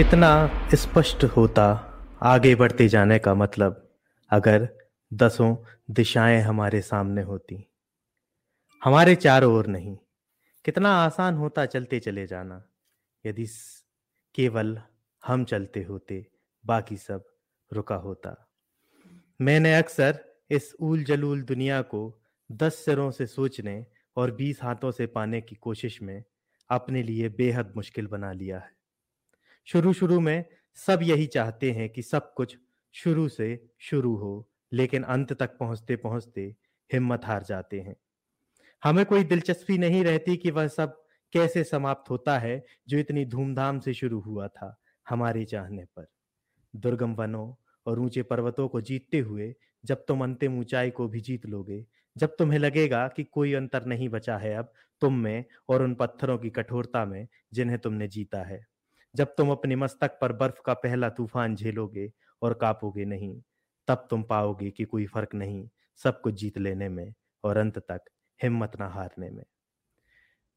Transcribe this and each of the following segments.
कितना स्पष्ट होता आगे बढ़ते जाने का मतलब अगर दसों दिशाएँ हमारे सामने होती। हमारे चारों ओर नहीं। कितना आसान होता चलते चले जाना। यदि केवल हम चलते होते, बाकी सब रुका होता। मैंने अक्सर इस ऊल जलूल दुनिया को दस सिरों से सोचने और बीस हाथों से पाने की कोशिश में अपने लिए बेहद मुश्किल बना लिया है। शुरू शुरू में सब यही चाहते हैं कि सब कुछ शुरू से शुरू हो, लेकिन अंत तक पहुँचते पहुँचते हिम्मत हार जाते हैं। हमें कोई दिलचस्पी नहीं रहती कि वह सब कैसे समाप्त होता है, जो इतनी धूमधाम से शुरू हुआ था हमारे चाहने पर। दुर्गम वनों और ऊँचे पर्वतों को जीतते हुए जब तुम अंतिम ऊंचाई को भी जीत लोगे, जब तुम्हें लगेगा कि कोई अंतर नहीं बचा है अब, तुम में और उन पत्थरों की कठोरता में जिन्हें तुमने जीता है। जब तुम अपने मस्तक पर बर्फ़ का पहला तूफ़ान झेलोगे और कापोगे नहीं, तब तुम पाओगे कि कोई फ़र्क नहीं सब कुछ जीत लेने में और अंत तक हिम्मत ना हारने में।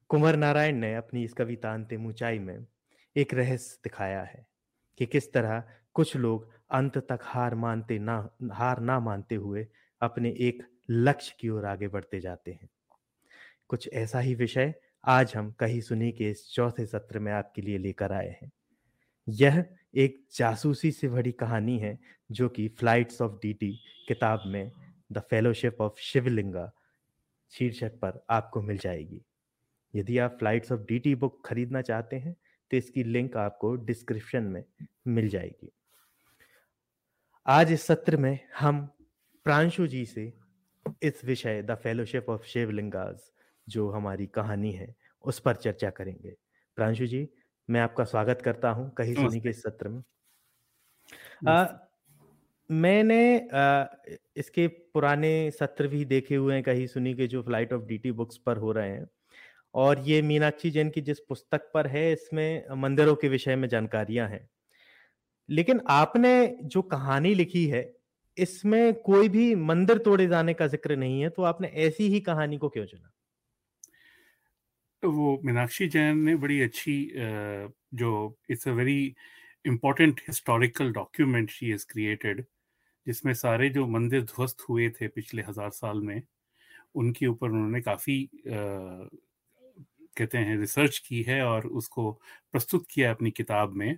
कुंवर नारायण ने अपनी इस कविता अंतिम ऊंचाई में एक रहस्य दिखाया है कि किस तरह कुछ लोग अंत तक हार मानते ना, हार ना मानते हुए अपने एक लक्ष्य की ओर आगे बढ़ते जाते हैं। कुछ ऐसा ही विषय आज हम कही सुनी के इस चौथे सत्र में आपके लिए लेकर आए हैं। यह एक जासूसी से भरी कहानी है, जो कि फ्लाइट्स ऑफ़ डीटी किताब में द फेलोशिप ऑफ़ शिवलिंगा शीर्षक पर आपको मिल जाएगी। यदि आप फ्लाइट्स ऑफ़ डीटी बुक खरीदना चाहते हैं तो इसकी लिंक आपको डिस्क्रिप्शन में मिल जाएगी। आज इस सत्र में हम प्रांशु जी से इस विषय द फेलोशिप ऑफ़ शिवलिंगाज जो हमारी कहानी है उस पर चर्चा करेंगे। प्रांशु जी मैं आपका स्वागत करता हूँ कहीं सुनी के इस सत्र में। आ, मैंने आ, इसके पुराने सत्र भी देखे हुए हैं कहीं सुनी के जो फ़्लाइट ऑफ़ डीटी बुक्स पर हो रहे हैं। और ये मीनाक्षी जैन की जिस पुस्तक पर है इसमें मंदिरों के विषय में जानकारियाँ हैं। लेकिन आपने जो कहानी लिखी है इसमें कोई भी मंदिर तोड़े जाने का ज़िक्र नहीं है तो आपने ऐसी ही कहानी को क्यों चुना? वो मीनाक्षी जैन ने बड़ी अच्छी जो it's a very important historical document she is created, जिसमें सारे जो मंदिर ध्वस्त हुए थे पिछले हज़ार साल में, उनके ऊपर उन्होंने काफ़ी कहते हैं रिसर्च की है और उसको प्रस्तुत किया अपनी किताब में।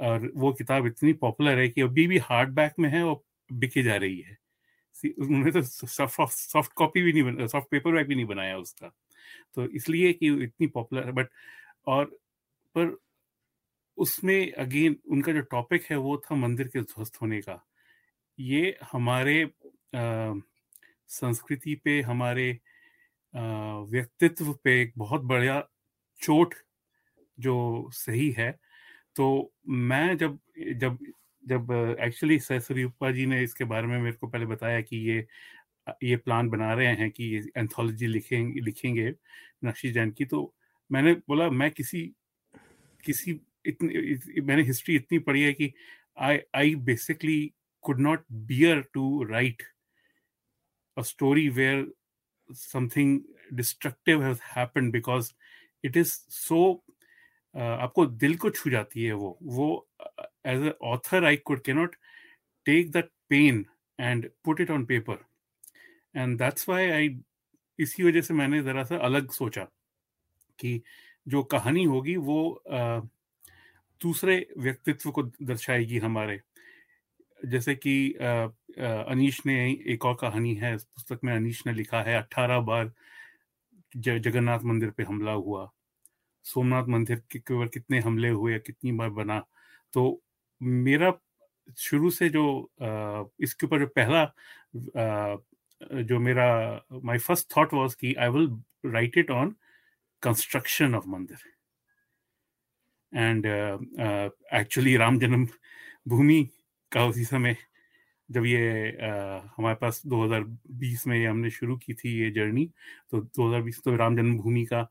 और वो किताब इतनी पॉपुलर है कि अभी भी हार्ड बैक में है और बिके जा रही है। उन्होंने तो सॉफ्ट सॉफ्ट कॉपी भी नहीं सॉफ्ट पेपर बैक भी नहीं बनाया उसका। तो इसलिए कि इतनी पॉपुलर बट और पर उसमें अगेन उनका जो टॉपिक है वो था मंदिर के ध्वस्त होने का। ये हमारे आ, संस्कृति पे हमारे आ, व्यक्तित्व पे एक बहुत बड़ा चोट जो सही है। तो मैं जब जब जब एक्चुअली सर जी ने इसके बारे में मेरे को पहले बताया कि ये ये प्लान बना रहे हैं कि ये एंथोलॉजी लिखेंगे लिखेंगे नक्शी जैन की। तो मैंने बोला, मैं किसी किसी इतनी मैंने हिस्ट्री इतनी पढ़ी है कि I I basically could not bear to write a story where something destructive has happened because it is so आपको दिल को छू जाती है वो। वो as a author I could cannot take that pen and put it on paper and that's why I इसी वजह से मैंने ज़रा सा अलग सोचा कि जो कहानी होगी वो दूसरे व्यक्तित्व को दर्शाएगी हमारे। जैसे कि अनीश ने एक और कहानी है, इस पुस्तक में अनीश ने लिखा है, अट्ठारह बार जगन्नाथ मंदिर पे हमला हुआ। सोमनाथ मंदिर के ऊपर कितने हमले हुए, कितनी बार बना। तो मेरा शुरू से जो इसके ऊपर जो पहला जो मेरा माय फ़र्स्ट थॉट वाज कि I will write it on construction of mandir and actually Ram Janmabhoomi का उसी समय जब ये uh, हमारे पास 2020 में हमने शुरू की थी ये जर्नी तो 2020 तो राम जन्मभूमि का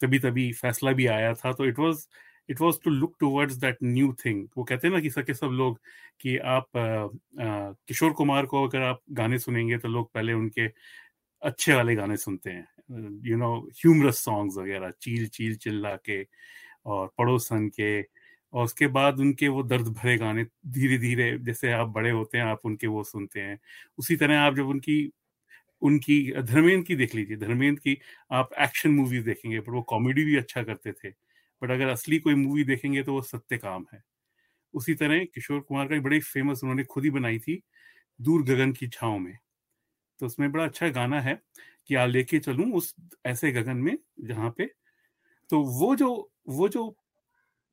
तभी तभी फैसला भी आया था तो it was it was to look towards that new thing वो कहते हैं ना कि सके सब लोग कि आप आ, आ, किशोर कुमार को अगर आप गाने सुनेंगे तो लोग पहले उनके अच्छे वाले गाने सुनते हैं। यू नो ह्यूमरस सॉन्ग्स वगैरह चील चील चिल्ला के और पड़ोसन के और उसके बाद उनके वो दर्द भरे गाने धीरे धीरे जैसे आप बड़े होते हैं आप उनके वो सुनते हैं। उसी तरह आप जब उनकी उनकी धर्मेंद्र की देख लीजिए धर्मेंद्र की आप एक्शन मूवीज़ देखेंगे पर वो कॉमेडी भी अच्छा करते थे। बट अगर असली कोई मूवी देखेंगे तो वो सत्य काम है। उसी तरह किशोर कुमार का एक बड़ी फ़ेमस उन्होंने खुद ही बनाई थी, दूर गगन की छाव में। तो उसमें बड़ा अच्छा गाना है कि आ लेके चलूँ उस ऐसे गगन में जहाँ पे। तो वो जो वो जो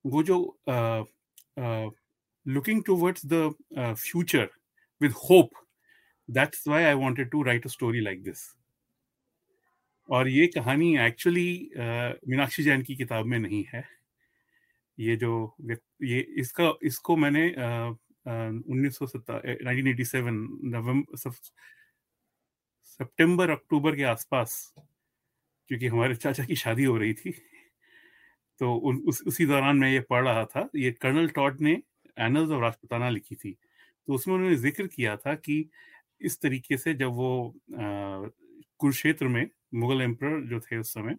वो जो looking towards the future with hope that's why I wanted to write a story like this और ये कहानी एक्चुअली मीनाक्षी जैन की किताब में नहीं है। ये जो ये इसका इसको मैंने उन्नीस सौ नवंबर सितंबर अक्टूबर के आसपास क्योंकि हमारे चाचा की शादी हो रही थी तो उन, उस, उसी दौरान मैं ये पढ़ रहा था। ये कर्नल टॉड ने एनल्स ऑफ़ राजपुताना लिखी थी। तो उसमें उन्होंने ज़िक्र किया था कि इस तरीके से जब वो कुरुक्षेत्र में मुगल एम्पर जो थे उस समय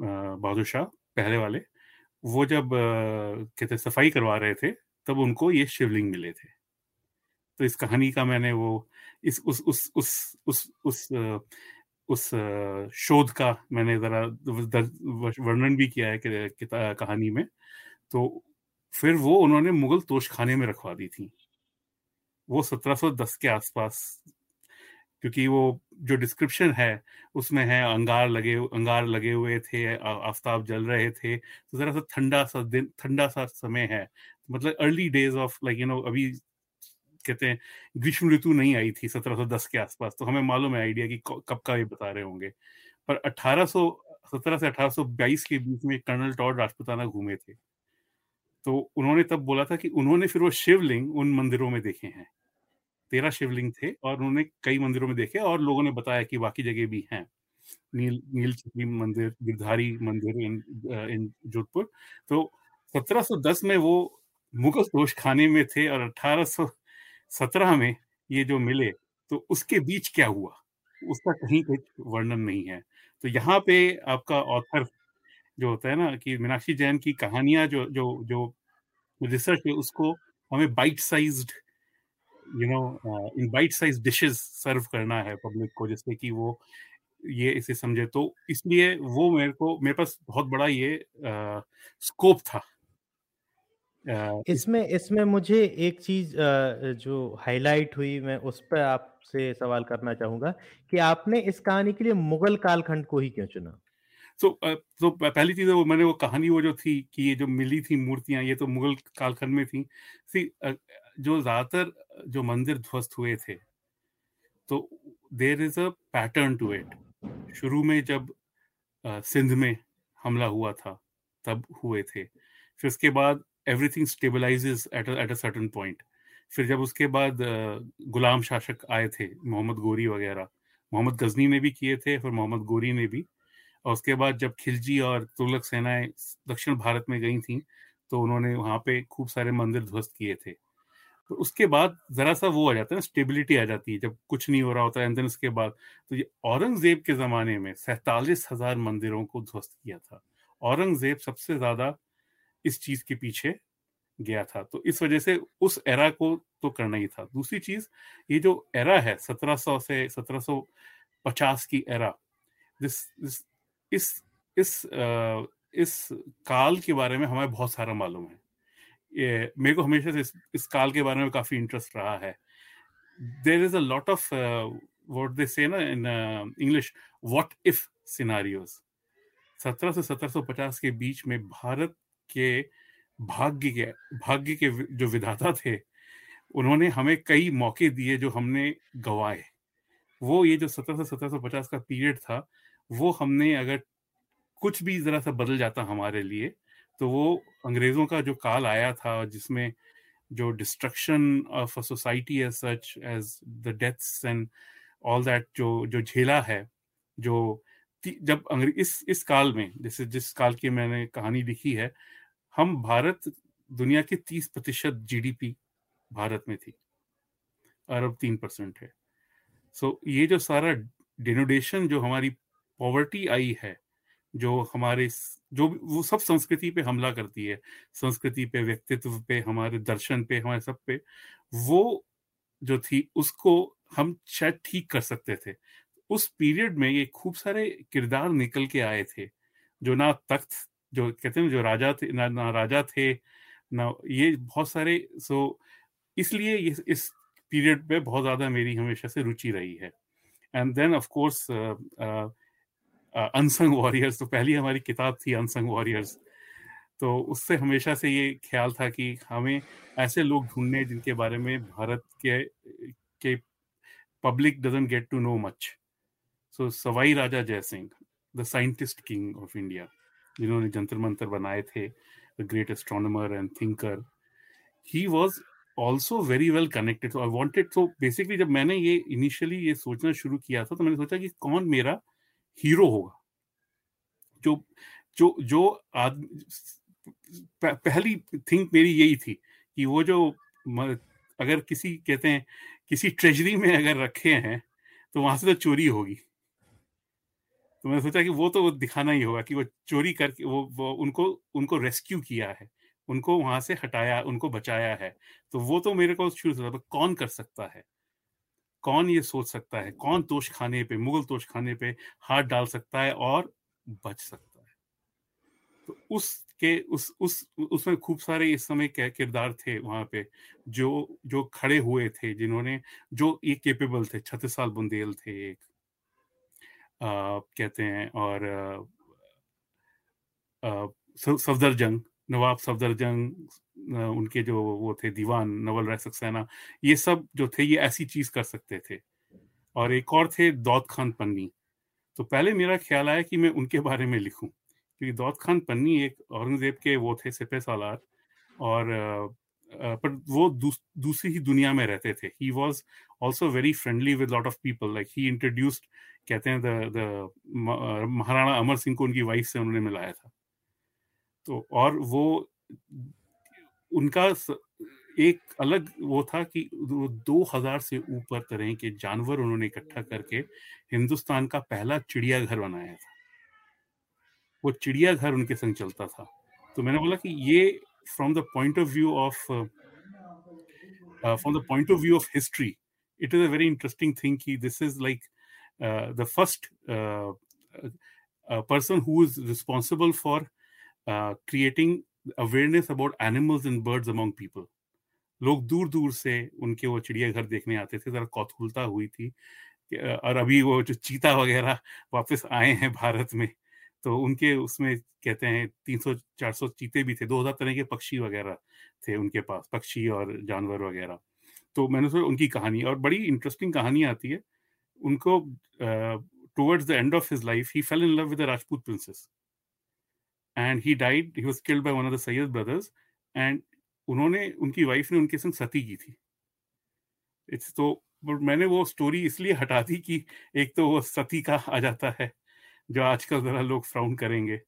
बहादुर शाह, पहले वाले, वो जब कहते सफ़ाई करवा रहे थे, तब उनको ये शिवलिंग मिले थे। तो इस कहानी का मैंने वो, इस, उस उस उस उस उस उस शोध का मैंने जरा वर्णन भी किया है कि कहानी में। तो फिर वो उन्होंने मुगल तोशखाने में रखवा दी थी। वो 1710 के आसपास क्योंकि वो जो डिस्क्रिप्शन है, उसमें है अंगार लगे अंगार लगे हुए थे आफ्ताब जल रहे थे। तो जरा सा ठंडा सा दिन, ठंडा सा समय है। मतलब early days of like you know अभी कहते हैं, ग्रीष्म ऋतु नहीं आई थी 1710 के आसपास तो हमें मालूम है आइडिया कि कब का ये बता रहे होंगे। पर 1800 17 से 1822 के बीच में कर्नल टॉड राजपुताना घूमे थे। तो उन्होंने तब बोला था कि उन्होंने फिर वो शिवलिंग उन मंदिरों में देखे हैं। तेरह शिवलिंग थे और उन्होंने कई मंदिरों में देखे और लोगों ने बताया कि बाकी जगह भी हैं। नील नील चित्री मंदिर, गिरधारी मंदिर इन इन जोधपुर। तो 1710 में वो मुगल दोष खाने में थे और 1817 में ये जो मिले तो उसके बीच क्या हुआ? उसका कहीं कुछ वर्णन नहीं है। तो यहाँ पे आपका ऑथर जो होता है ना कि मीनाक्षी जैन की कहानियाँ जो जो जो रिसर्च है, उसको हमें bite sized you know in bite size dishes serve करना है पब्लिक को जिससे कि वो ये इसे समझे। तो इसलिए वो मेरे को मेरे पास बहुत बड़ा ये स्कोप uh, था। इसमें इसमें मुझे एक चीज़ जो हाईलाइट हुई मैं उस पर आपसे सवाल करना चाहूँगा कि आपने इस कहानी के लिए मुगल कालखंड को ही क्यों चुना? तो तो पहली चीज़ वो मैंने वो कहानी वो जो थी कि ये जो मिली थी मूर्तियाँ ये तो मुगल कालखंड में थी। सी जो ज़्यादातर जो मंदिर ध्वस्त हुए थे तो there is a pattern to it शुरू में जब सिंध में हमला हुआ था, तब हुए थे। फिर उसके बाद everything stabilises at at a certain point फिर जब उसके बाद गुलाम शासक आए थे, मोहम्मद गोरी वगैरह, मोहम्मद गजनी ने भी किए थे फिर मोहम्मद गोरी ने भी। और उसके बाद जब खिलजी और तुगलक सेनाएँ दक्षिण भारत में गई थी तो उन्होंने वहाँ पे खूब सारे मंदिर ध्वस्त किए थे। तो उसके बाद जरा सा वो आ जाता है ना स्टेबिलिटी आ जाती है जब कुछ नहीं हो रहा होता है उसके बाद। तो ये औरंगज़ेब के जमाने में सैतालीस हज़ार मंदिरों को ध्वस्त किया था। औरंगज़ेब सबसे ज़्यादा इस चीज़ के पीछे गया था। तो इस वजह से उस एरा को तो करना ही था। दूसरी चीज़ ये जो एरा है 1700 से 1750 की एरा दिस दिस इस इस आ, इस काल के बारे में हमें बहुत सारा मालूम है। ये मेरे को हमेशा से इस, काल के बारे में काफ़ी इंटरेस्ट रहा है। There is a lot of what they say ना in English what if scenarios सत्रह से सत्रह सौ पचास के बीच में भारत के भाग्य के भाग्य के जो विधाता थे उन्होंने हमें कई मौके दिए जो हमने गवाए। वो ये जो सत्रह से सत्रह सौ पचास का पीरियड था वो हमने अगर कुछ भी जरा सा बदल जाता हमारे लिए तो वो अंग्रेज़ों का जो काल आया था जिसमें जो destruction of a society as such as the deaths and all that जो जो झेला है जो जब अंग्रेज़ इस इस काल में जैसे जिस काल की मैंने कहानी लिखी है हम भारत दुनिया के तीस प्रतिशत जीडीपी भारत में थी अरब तीन परसेंट है। सो so, ये जो सारा डिनोडेशन जो हमारी पॉवर्टी आई है जो हमारे जो वो सब संस्कृति पे हमला करती है। संस्कृति पे व्यक्तित्व पे हमारे दर्शन पे हमारे सब पे वो जो थी उसको हम शायद ठीक कर सकते थे। उस पीरियड में ये खूब सारे किरदार निकल के आए थे जो ना तख्त जो कहते हैं जो राजा थे ना, ना राजा थे ना ये बहुत सारे सो इसलिए इस, इस पीरियड पे बहुत ज़्यादा मेरी हमेशा से रुचि रही है। And then of course unsung warriors तो पहली हमारी किताब थी अनसंग वॉरियर्स। तो उससे हमेशा से ये ख्याल था कि हमें ऐसे लोग ढूँढने जिनके बारे में भारत के के public doesn't get to know much. So, Sawai Raja Jaisingh the scientist king of India, जिन्होंने जंतर मंतर बनाए थे, the great astronomer and thinker. He was also very well connected. I wanted to basically जब मैंने ये इनिशियली ये सोचना शुरू किया था तो मैंने सोचा कि कौन मेरा हीरो होगा। जो जो जो पहली थिंक मेरी यही थी कि वो जो अगर किसी, कहते हैं, किसी ट्रेजरी में अगर रखे हैं तो वहाँ से तो चोरी होगी। तो मैंने सोचा कि वो तो दिखाना ही होगा कि वो चोरी करके, वो वो उनको उनको रेस्क्यू किया है, उनको वहाँ से हटाया, उनको बचाया है। तो वो तो मेरे को शुरू से कौन कर सकता है? कौन ये सोच सकता है? कौन तोश खाने पे, मुगल तोश खाने पे हाथ डाल सकता है और बच सकता है? तो उसके, उस उस, उसमें खूब सारे इस समय किरदार थे वहाँ पे, जो जो खड़े हुए थे, जिन्होंने, जो ये केपेबल थे छत्तीस साल बुंदेल थे एक। कहते हैं, और सफदर जंग नवाब सफदर जंग उनके जो वो थे दीवान नवल राय सक्सेना ये सब जो थे ये ऐसी चीज़ कर सकते थे। और एक और थे दौद खान पन्नी। तो पहले मेरा ख्याल आया कि मैं उनके बारे में लिखूं क्योंकि दौद खान पन्नी एक औरंगज़ेब के वो थे सिपे सालार और पर वो दूस, दूसरी ही दुनिया में रहते थे। He was also very friendly with lot of people like he introduced कहते हैं द महाराणा अमर सिंह को उनकी वाइफ से उन्होंने मिलाया था। तो और वो उनका एक अलग वो था कि वो दो हज़ार से ऊपर तरह के जानवर उन्होंने इकट्ठा करके हिंदुस्तान का पहला चिड़ियाघर बनाया था। वो चिड़ियाघर उनके संग चलता था। तो मैंने बोला कि ये from the point of view of from the point of view of history it is a very interesting thing कि this is like the first person who is responsible for creating awareness about animals and birds among people लोग दूर दूर से उनके वो चिड़ियाघर देखने आते थे, जरा कौतूहलता हुई थी और अभी वो जो चीता वगैरह वापस आए हैं भारत में। तो उनके उसमें कहते हैं 300-400 चीते भी थे। 2000 तरह के पक्षी वगैरह थे उनके पास, पक्षी और जानवर वगैरह। तो मैंने सोचा उनकी कहानी, और बड़ी इंटरेस्टिंग कहानी आती है। उनको towards the end of his life he fell in love with Rajput princess and he died he was killed by one of the Sayyid brothers and उन्होंने, उनकी वाइफ ने उनके संग सती की थी। इट्स तो मैंने वो स्टोरी इसलिए हटा दी कि एक तो वो सती का आ जाता है, जो आजकल जरा लोग फ्राउन करेंगे,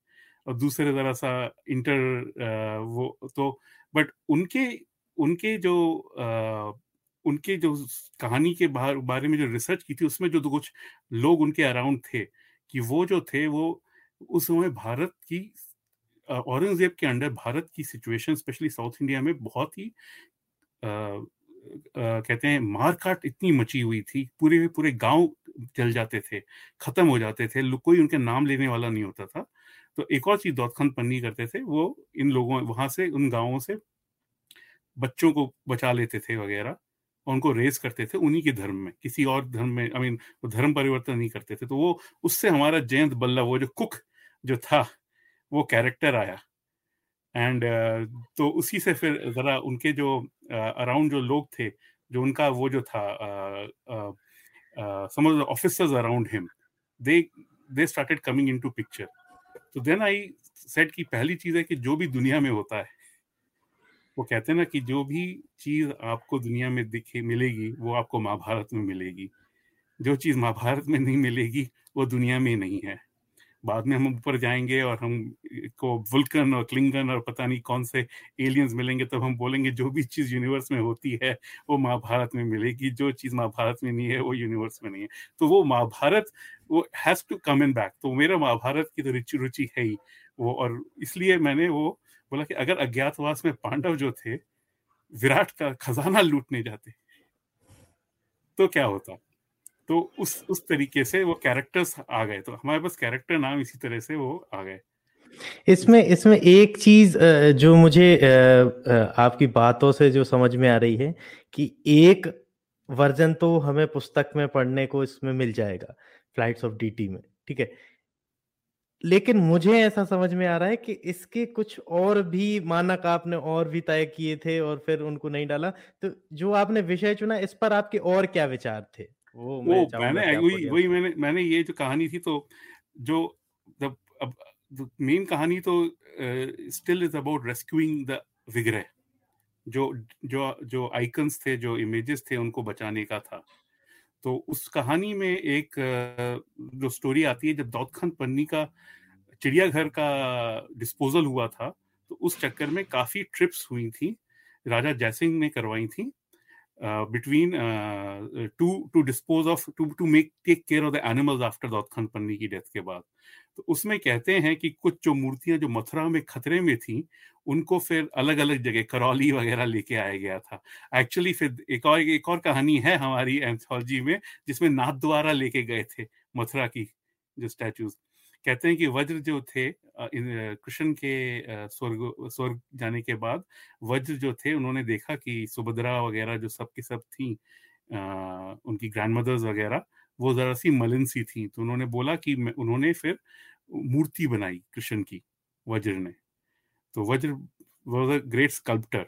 और दूसरे जरा सा इंटर वो तो बट उनके उनके जो उनके जो कहानी के बारे में जो रिसर्च की थी, उसमें जो कुछ लोग उनके अराउंड थे, कि वो जो थे वो उस समय भारत की औरंगज़ेब के अंडर भारत की सिचुएशन, स्पेशली साउथ इंडिया में, बहुत ही कहते हैं, मारकाट इतनी मची हुई थी, पूरे पूरे गाँव जल जाते थे, खत्म हो जाते थे कोई उनके नाम लेने वाला नहीं होता था। तो एक और चीज़ दौत पन्नी करते थे, वो इन लोगों, वहाँ से, उन गाँवों से बच्चों को बचा लेते थे वगैरह और उनको रेस करते थे उन्हीं के धर्म में, किसी और धर्म में आई मीन धर्म परिवर्तन नहीं करते थे। तो वो, उससे हमारा जयंत बल्लभ, वो जो कुक जो था वो कैरेक्टर आया। एंड uh, तो उसी से फिर जरा उनके जो अराउंड uh, जो लोग थे जो उनका वो जो था समझ officers around him they they started coming into picture तो देन आई सेट की पहली चीज़ है कि जो भी दुनिया में होता है वो कहते हैं ना कि जो भी चीज़ आपको दुनिया में दिखे मिलेगी वो आपको महाभारत में मिलेगी। जो चीज़ महाभारत में नहीं मिलेगी वो दुनिया में नहीं है। बाद में हम ऊपर जाएँगे और हम को वुल्कन और क्लिंगन और पता नहीं कौन से एलियंस मिलेंगे, तब हम बोलेंगे जो भी चीज़ यूनिवर्स में होती है, वो महाभारत में मिलेगी, जो चीज़ महाभारत में नहीं है, वो यूनिवर्स में नहीं है। तो वो महाभारत, वो has to come in back तो मेरा महाभारत की तो रुचि रुचि है ही वो, और इसलिए मैंने वो बोला कि अगर अज्ञातवास में पांडव जो थे, विराट का खजाना लूटने जाते तो क्या होता? तो उस उस तरीके से वो कैरेक्टर्स आ गए। तो हमारे पास कैरेक्टर नाम इसी तरह से वो आ गए। इसमें इसमें एक चीज़ जो मुझे आपकी बातों से जो समझ में आ रही है कि एक वर्जन तो हमें पुस्तक में पढ़ने को इसमें मिल जाएगा फ्लाइट्स ऑफ़ डीटी में, ठीक है? लेकिन मुझे ऐसा समझ में आ रहा है कि इसके कुछ और भी, मानक आपने और भी तय किए थे और फिर उनको नहीं डाला। तो जो आपने विषय चुना, इस पर आपके और क्या विचार थे? वो, वो मैंने वही वही मैंने मैंने ये जो कहानी थी तो जो द मेन कहानी तो still is about rescuing the vigraha जो जो जो आइकन्स थे जो इमेजेस थे उनको बचाने का था। तो उस कहानी में एक जो स्टोरी आती है जब दौद खान पन्नी का चिड़ियाघर का डिस्पोजल हुआ था तो उस चक्कर में काफ़ी ट्रिप्स हुई थी राजा जयसिंह ने करवाई थी between to to dispose of to to make take care of the animals after Daud Khan Panni की डेथ के बाद तो उसमें कहते हैं कि कुछ जो मूर्तियाँ जो मथुरा में खतरे में थी, उनको फिर अलग अलग जगह, करौली वगैरह लेके आया गया था। एक्चुअली फिर एक और एक और कहानी है हमारी एंथोलॉजी में, जिसमें नाथ द्वारा लेके गए थे मथुरा की जो स्टैचूज कहते हैं कि वज्र जो थे कृष्ण के स्वर्ग स्वर्ग जाने के बाद वज्र जो थे, उन्होंने देखा कि सुभद्रा वगैरह जो सब की सब थी उनकी ग्रैंड मदर्स वगैरह, वो जरा सी मलिन सी थी। तो उन्होंने बोला कि उन्होंने फिर मूर्ति बनाई कृष्ण की, वज्र ने। तो वज्र वॉज़ अ ग्रेट स्कल्प्टर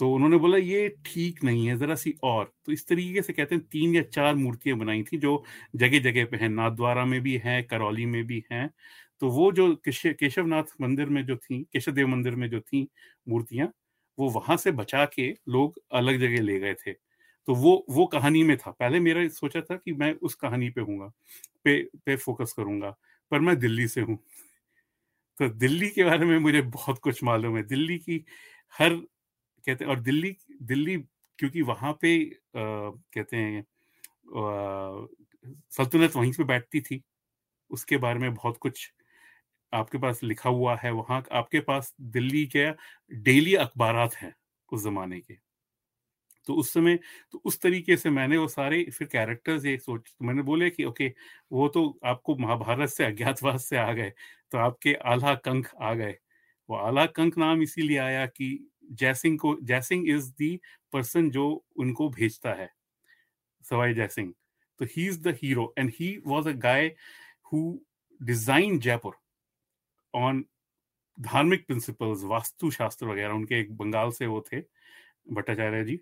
तो उन्होंने बोला, ये ठीक नहीं है, जरा सी और। तो इस तरीके से कहते हैं, तीन या चार मूर्तियाँ बनाई थी, जो जगह जगह पे हैं। नाथद्वारा में भी हैं, करौली में भी हैं। तो वो जो केशवनाथ मंदिर में जो थी केशव देव मंदिर में जो थी मूर्तियाँ, वो वहाँ से बचा के लोग अलग जगह ले गए थे। तो वो वो कहानी में था। पहले मेरा सोचा था कि मैं उस कहानी पे हूँ पे पे फोकस करूँगा, पर मैं दिल्ली से हूँ। तो दिल्ली के बारे में मुझे बहुत कुछ मालूम है। दिल्ली की हर कहते हैं और दिल्ली दिल्ली क्योंकि वहाँ पे आ, कहते हैं सल्तनत वहीं पे बैठती थी। उसके बारे में बहुत कुछ आपके पास लिखा हुआ है वहाँ। आपके पास दिल्ली के डेली अखबार हैं उस जमाने के। तो उस समय तो उस तरीके से मैंने वो सारे फिर कैरेक्टर्स ये सोच मैंने बोले कि ओके वो तो आपको महाभारत से अज्ञातवास से आ गए तो आपके आला कंक आ गए। वो आला कंक नाम इसीलिए आया कि जयसिंह को जयसिंह इज़ दी पर्सन जो उनको भेजता है, सवाई जयसिंह तो he is the hero and he was a guy who design Jaipur on धार्मिक प्रिंसिपल्स वास्तु शास्त्र वगैरह, उनके एक बंगाल से वो थे, भट्टाचार्य जी।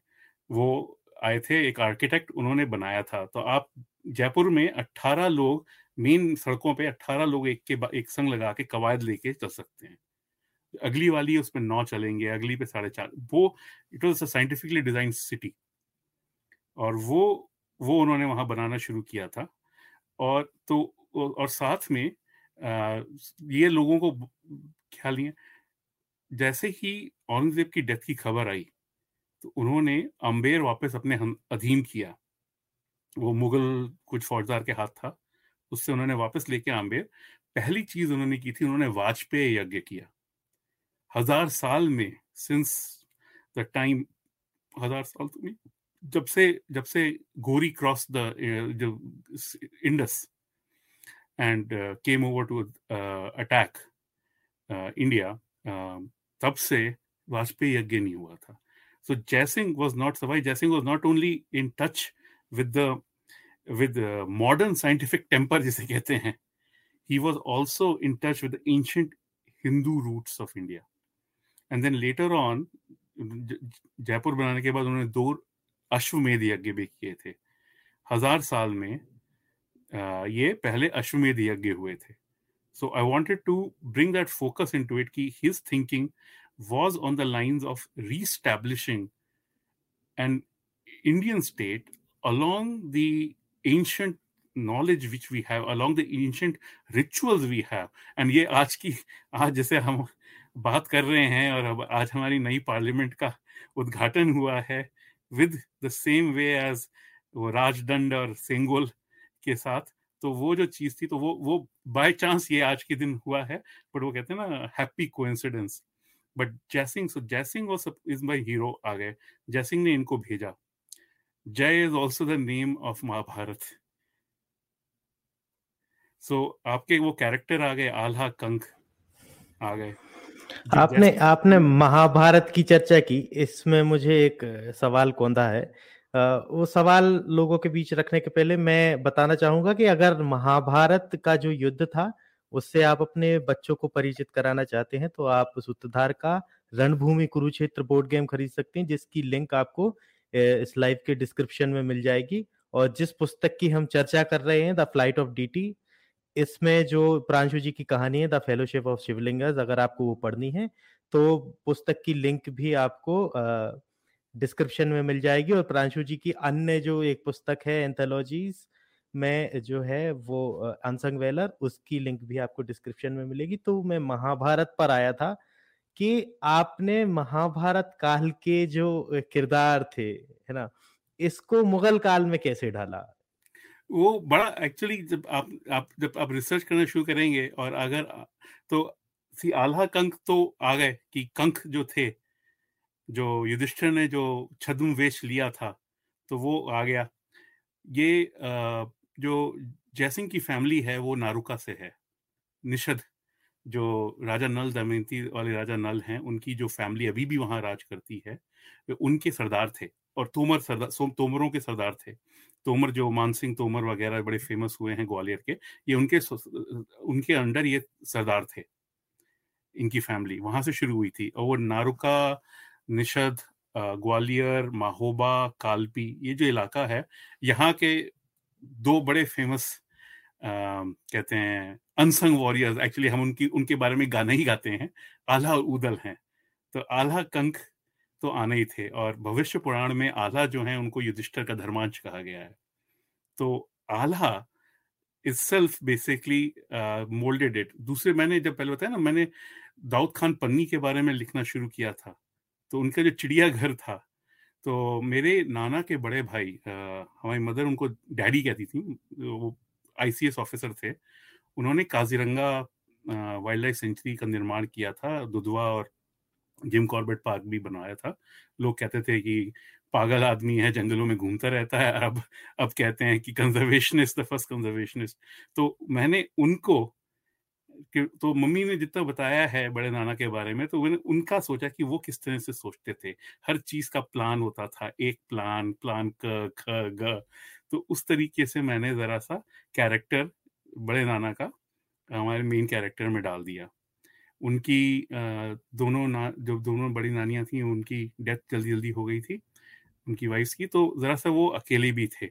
वो आए थे, एक आर्किटेक्ट उन्होंने बनाया था। तो आप जयपुर में 18 लोग, मेन सड़कों पे 18 लोग एक के एक संग लगा के कवायद लेके चल सकते हैं। अगली वाली उसमें नौ चलेंगे अगली पे साढ़े चार। वो it was scientifically design city और वो वो उन्होंने वहाँ बनाना शुरू किया था। और तो और साथ में आ, ये लोगों को ख्याल नहीं जैसे ही औरंगज़ेब की डेथ की खबर आई तो उन्होंने अम्बेर वापस अपने अधीन किया। वो मुगल कुछ फौजदार के हाथ था उससे उन्होंने वापस लेके अम्बेर पहली चीज़ उन्होंने की थी उन्होंने वाजपेयी यज्ञ किया। हज़ार साल में सिंस द टाइम हज़ार साल तो नहीं, जब से जब से Ghori cross the Indus and came over to attack India तब से वाजपेयी यज्ञ नहीं हुआ था। So Jaisingh was not Sawai Jaisingh was not only in touch with the with modern scientific temper जिसे कहते हैं he was also in touch with ancient Hindu roots of India and then later on Jaipur बनाने के बाद उन्होंने दो अश्वमेध यज्ञ भी किए थे। हज़ार साल में ये पहले अश्वमेध यज्ञ हुए थे। So I wanted to bring that focus into it की his thinking was on the lines of reestablishing an Indian state along the ancient knowledge which we have along the ancient rituals we have and ये आज की, आज जैसे हम बात कर रहे हैं और अब आज हमारी नई पार्लियामेंट का उद्घाटन हुआ है with the same way as वो राजदंड और सेंगोल के साथ। तो वो जो चीज़ थी तो वो वो बाय चांस ये आज के दिन हुआ है, बट वो कहते हैं ना, happy coincidence. But Jaisingh so Jaisingh was is my hero आ गए। जैसिंग ने इनको भेजा। Jai is also the name of Mahabharat. So आपके वो कैरेक्टर आ गए, आल्हा कंक आ गए। आपने आपने महाभारत की चर्चा की इसमें मुझे एक सवाल कौंधा है। वो सवाल लोगों के बीच रखने के पहले मैं बताना चाहूँगा कि अगर महाभारत का जो युद्ध था उससे आप अपने बच्चों को परिचित कराना चाहते हैं तो आप सूत्रधार का रणभूमि कुरुक्षेत्र बोर्ड गेम खरीद सकते हैं जिसकी लिंक आपको इस लाइव के डिस्क्रिप्शन में मिल जाएगी। और जिस पुस्तक की हम चर्चा कर रहे हैं द फ़्लाइट ऑफ़ डीटी इसमें जो प्रांशु जी की कहानी है, द फेलोशिप ऑफ़ शिवलिंगर्स, अगर आपको वो पढ़नी है तो पुस्तक की लिंक भी आपको डिस्क्रिप्शन में मिल जाएगी और प्रांशु जी की अन्य जो एक पुस्तक है, एंथोलॉजीज में जो है, वो अनसंग वेलर, उसकी लिंक भी आपको डिस्क्रिप्शन में मिलेगी। तो मैं महाभारत पर आया था कि आपने महाभारत काल के जो किरदार थे, है ना, इसको मुगल काल में कैसे ढाला? वो बड़ा एक्चुअली जब आप आप जब आप रिसर्च करना शुरू करेंगे और अगर तो सी आल्हा कंक तो आ गए कि कंक जो थे, जो युधिष्ठिर ने जो छद्म वेश लिया था तो वो आ गया। ये जो जयसिंह की फैमिली है, वो नारुका से है। निषद, जो राजा नल, दमयंती वाले राजा नल हैं, उनकी जो फैमिली अभी भी वहाँ राज करती है उनके सरदार थे और तोमर सरदार तोमरों के सरदार थे। तोमर, जो मानसिंह तोमर वगैरह बड़े फ़ेमस हुए हैं ग्वालियर के, ये उनके उनके अंडर ये सरदार थे। इनकी फैमिली वहाँ से शुरू हुई थी। और नारुका, निषद ग्वालियर, माहोबा, कालपी, ये जो इलाका है, यहाँ के दो बड़े फ़ेमस कहते हैं अनसंग वॉरियर्स एक्चुअली हम उनकी, उनके बारे में गाने ही गाते हैं। आल्हा और उदल हैं। तो आल्हा कंक तो आने ही थे और भविष्य पुराण में आल्हा जो है, उनको युधिष्ठर का धर्मांश कहा गया है। तो Alha self basically moulded it दूसरे मैंने जब पहले बताया ना, मैंने दाऊद खान पन्नी के बारे में लिखना शुरू किया था तो उनका जो चिड़ियाघर था तो मेरे नाना के बड़े भाई हमारी मदर उनको डैडी कहती थी, वो आईसीएस ऑफिसर थे, उन्होंने काजीरंगा वाइल्ड लाइफ सेंचुरी का निर्माण किया था, दुधवा और जिम कॉर्बेट पार्क भी बनाया था। लोग कहते थे कि पागल आदमी है, जंगलों में घूमता रहता है, अब अब कहते हैं कि कंजर्वेशनिस्ट द फ़र्स्ट कंजर्वेशनिस्ट तो मैंने उनको तो मम्मी ने जितना बताया है बड़े नाना के बारे में तो मैंने उनका सोचा कि वो किस तरह से सोचते थे। हर चीज़ का प्लान होता था, एक प्लान प्लान क, ख, ग। तो उस तरीके से मैंने जरा सा कैरेक्टर बड़े नाना का, हमारे मेन कैरेक्टर में डाल दिया। उनकी दोनों ना जो दोनों बड़ी नानियाँ थी उनकी डेथ जल्दी जल्दी हो गई थी उनकी वाइफ की तो जरा सा वो अकेले भी थे।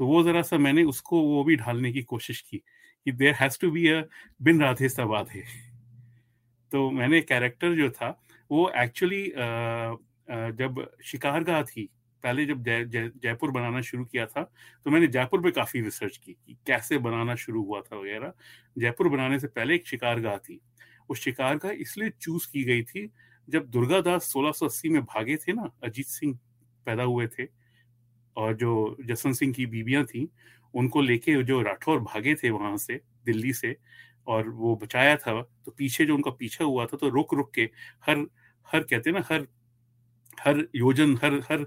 तो वो जरा सा मैंने उसको वो भी ढालने की कोशिश की कि there has to be a बिन राधे सबाधे तो मैंने कैरेक्टर जो था वो एक्चुअली जब शिकारगाह थी पहले जब जय, जय, जयपुर बनाना शुरू किया था तो मैंने जयपुर पे काफ़ी रिसर्च की कि कैसे बनाना शुरू हुआ था वगैरह। जयपुर बनाने से पहले एक शिकारगाह थी। उस का इसलिए चूज़ की गई थी, जब दुर्गा दुर्गादास 1680 में भागे थे ना, अजीत सिंह पैदा हुए थे, और जो जसवंत सिंह की बीबियाँ थी, उनको लेके जो राठौर भागे थे वहाँ से, दिल्ली से, और वो बचाया था तो पीछे जो उनका पीछा हुआ था तो रुक रुक के हर हर कहते ना, हर हर योजन, हर हर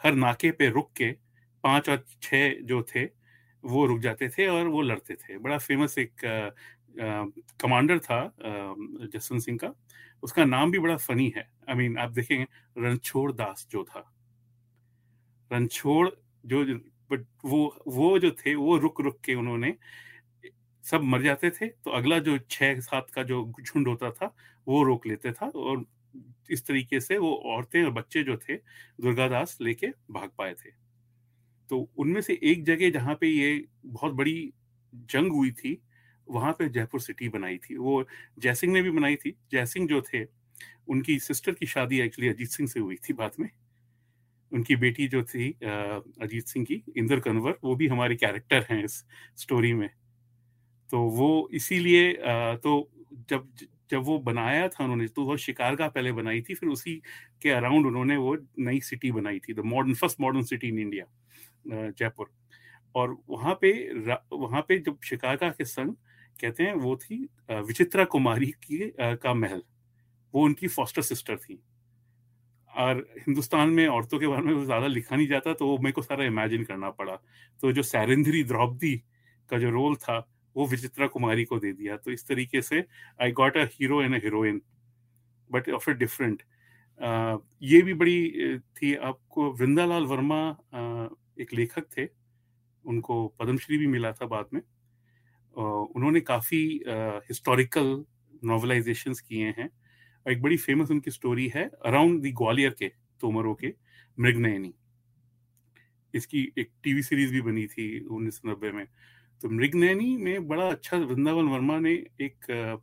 हर नाके पे रुक के पाँच और छह जो थे, वो रुक जाते थे और वो लड़ते थे। बड़ा फ़ेमस एक कमांडर था जसवंत सिंह का। उसका नाम भी बड़ा फनी है। आई I मीन mean, आप देखेंगे रणछोड़ दास जो था। रणछोड़ जो बट वो वो जो थे वो रुक रुक के उन्होंने सब मर जाते थे तो अगला जो छह सात का जो झुंड होता था वो रोक लेते था और इस तरीके से वो औरतें और बच्चे जो थे दुर्गादास लेके भाग पाए थे। तो उनमें से एक जगह जहाँ पे ये बहुत बड़ी जंग हुई थी वहाँ पे जयपुर सिटी बनाई थी। वो जयसिंह ने भी बनाई थी। जयसिंह जो थे, उनकी सिस्टर की शादी एक्चुअली अजीत सिंह से हुई थी बाद में। उनकी बेटी जो थी अजीत सिंह की, इंदर कन्वर, वो भी हमारे कैरेक्टर हैं इस स्टोरी में। तो वो इसीलिए तो जब जब वो बनाया था उन्होंने तो वो शिकारगा पहले बनाई थी, फिर उसी के अराउंड उन्होंने वो नई सिटी बनाई थी the modern first modern city in India Jaipur. और वहाँ पे वहाँ पे जब शिकारगा के संग कहते हैं, वो थी विचित्रा कुमारी की का महल। वो उनकी फॉस्टर सिस्टर थी। और हिंदुस्तान में औरतों के बारे में ज़्यादा लिखा नहीं जाता तो वो मेरे को सारा इमेजिन करना पड़ा। तो जो सैरेंद्री द्रौपदी का जो रोल था, वो विचित्रा कुमारी को दे दिया। तो इस तरीके से I got a hero and a heroine but of a different ये भी बड़ी थी। आपको वृंदालाल वर्मा एक लेखक थे। उनको पद्मश्री भी मिला था बाद में। उन्होंने काफ़ी हिस्टोरिकल नॉवलाइजेशंस किए हैं। एक बड़ी फ़ेमस उनकी स्टोरी है अराउंड दी ग्वालियर के, तोमरों के, मृगनयनी। इसकी एक टीवी सीरीज़ भी बनी थी उन्नीस सौ नब्बे में। तो मृगनयनी में बड़ा अच्छा वृंदावन वर्मा ने एक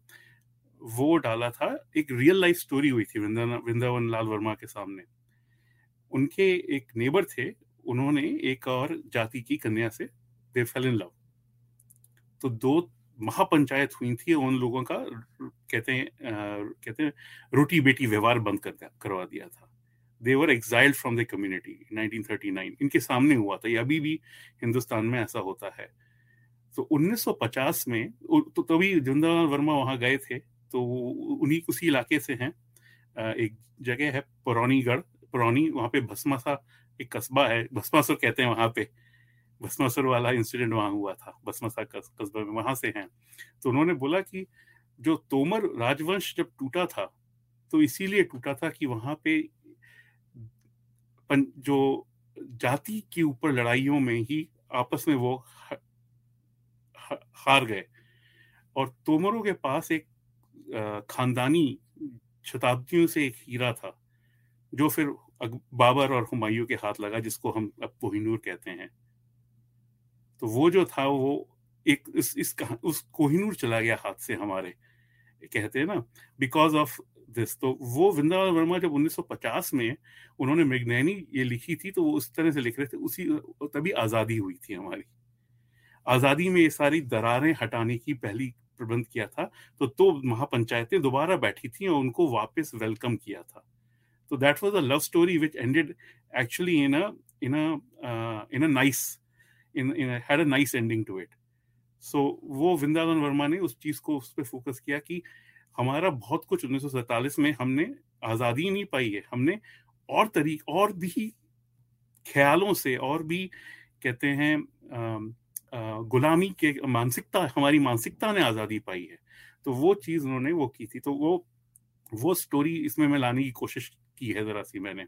वो डाला था, एक रियल लाइफ स्टोरी हुई थी वृंदावन लाल वर्मा के सामने। उनके एक नेबर थे, उन्होंने एक और जाति की कन्या से दे फेल इन लव तो दो महापंचायत हुई थी, उन लोगों का, कहते हैं कहते हैं रोटी बेटी व्यवहार बंद कर करवा दिया था। They were exiled from the community 1939 इनके सामने हुआ था, ये अभी भी हिंदुस्तान में ऐसा होता है। तो 1950 में तो तभी जिंदालाल वर्मा वहाँ गए थे तो उन्हीं, उसी इलाके से हैं। एक जगह है पुरानीगढ़ पुरानी वहाँ पे भस्मासा, एक कस्बा है, भस्मासुर कहते हैं वहाँ पे। भस्मासुर वाला इंसिडेंट वहाँ हुआ था भस्मासा कस्बा में, वहाँ से हैं। तो उन्होंने बोला कि जो तोमर राजवंश जब टूटा था तो इसीलिए टूटा था कि वहाँ पे जो जाति के ऊपर लड़ाइयों में ही आपस में वो हार गए। और तोमरों के पास एक खानदानी शताब्दियों से एक हीरा था, जो फिर बाबर और हुमायूं के हाथ लगा, जिसको हम अब कोहिनूर कहते हैं। तो वो जो था वो एक इस, इस उस कोहिनूर चला गया हाथ से हमारे कहते हैं ना बिकॉज़ ऑफ़ दिस तो वो वृंदावन वर्मा जब 1950 में उन्होंने मृगनैनी ये लिखी थी तो वो उस तरह से लिख रहे थे उसी तभी आज़ादी हुई थी हमारी। आज़ादी में ये सारी दरारें हटाने की पहली प्रबंध किया था तो तो महापंचायतें दोबारा बैठी थी और उनको वापस वेलकम किया था। तो that was a love story which ended actually in in in a nice in in had a nice ending to it so वो वृंदावन वर्मा ने उस चीज़ को उस पर फोकस किया कि हमारा बहुत कुछ उन्नीस में हमने आज़ादी नहीं पाई है। हमने और तरीक और भी ख्यालों से और भी कहते हैं गुलामी के मानसिकता हमारी मानसिकता ने आज़ादी पाई है। तो वो चीज़ उन्होंने वो की थी। तो वो वो स्टोरी इसमें मैं लाने की कोशिश की है ज़रा सी मैंने।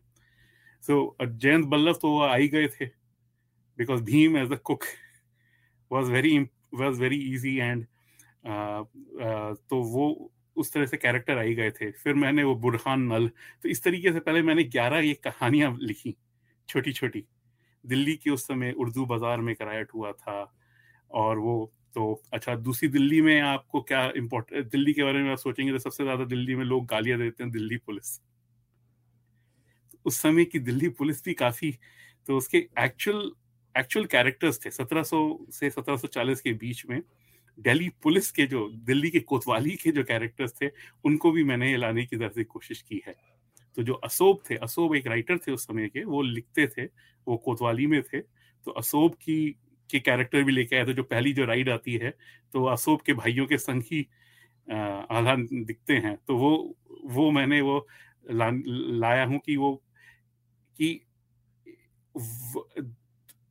सो so, जयंत बल्लभ तो आ ही गए थे। Because Bheem as a cook was very was very easy and तो वो उस तरह से कैरेक्टर आई गए थे। फिर मैंने वो बुरहान नल तो इस तरीके से पहले मैंने ग्यारह ये कहानियाँ लिखी छोटी छोटी दिल्ली के उस समय उर्दू बाज़ार में करायट हुआ था और वो तो अच्छा दूसरी दिल्ली में आपको क्या इम्पोर्टेंट दिल्ली के बारे में आप सोचेंगे तो सबसे ज़्यादा दिल्ली में लोग गालियाँ देते हैं दिल्ली पुलिस। उस समय की दिल्ली पुलिस भी काफ़ी तो उसके एक्चुअल एक्चुअल कैरेक्टर्स थे 1700 से 1740 के बीच में दिल्ली पुलिस के जो दिल्ली के कोतवाली के जो कैरेक्टर्स थे उनको भी मैंने लाने की तरफ़ से कोशिश की है। तो जो अशोक थे अशोक एक राइटर थे उस समय के वो लिखते थे वो कोतवाली में थे तो अशोक की के कैरेक्टर भी लेके आए थे जो पहली जो राइड आती है तो अशोक के भाइयों के संग ही आधा दिखते हैं। तो वो वो मैंने वो ला, लाया हूँ कि वो कि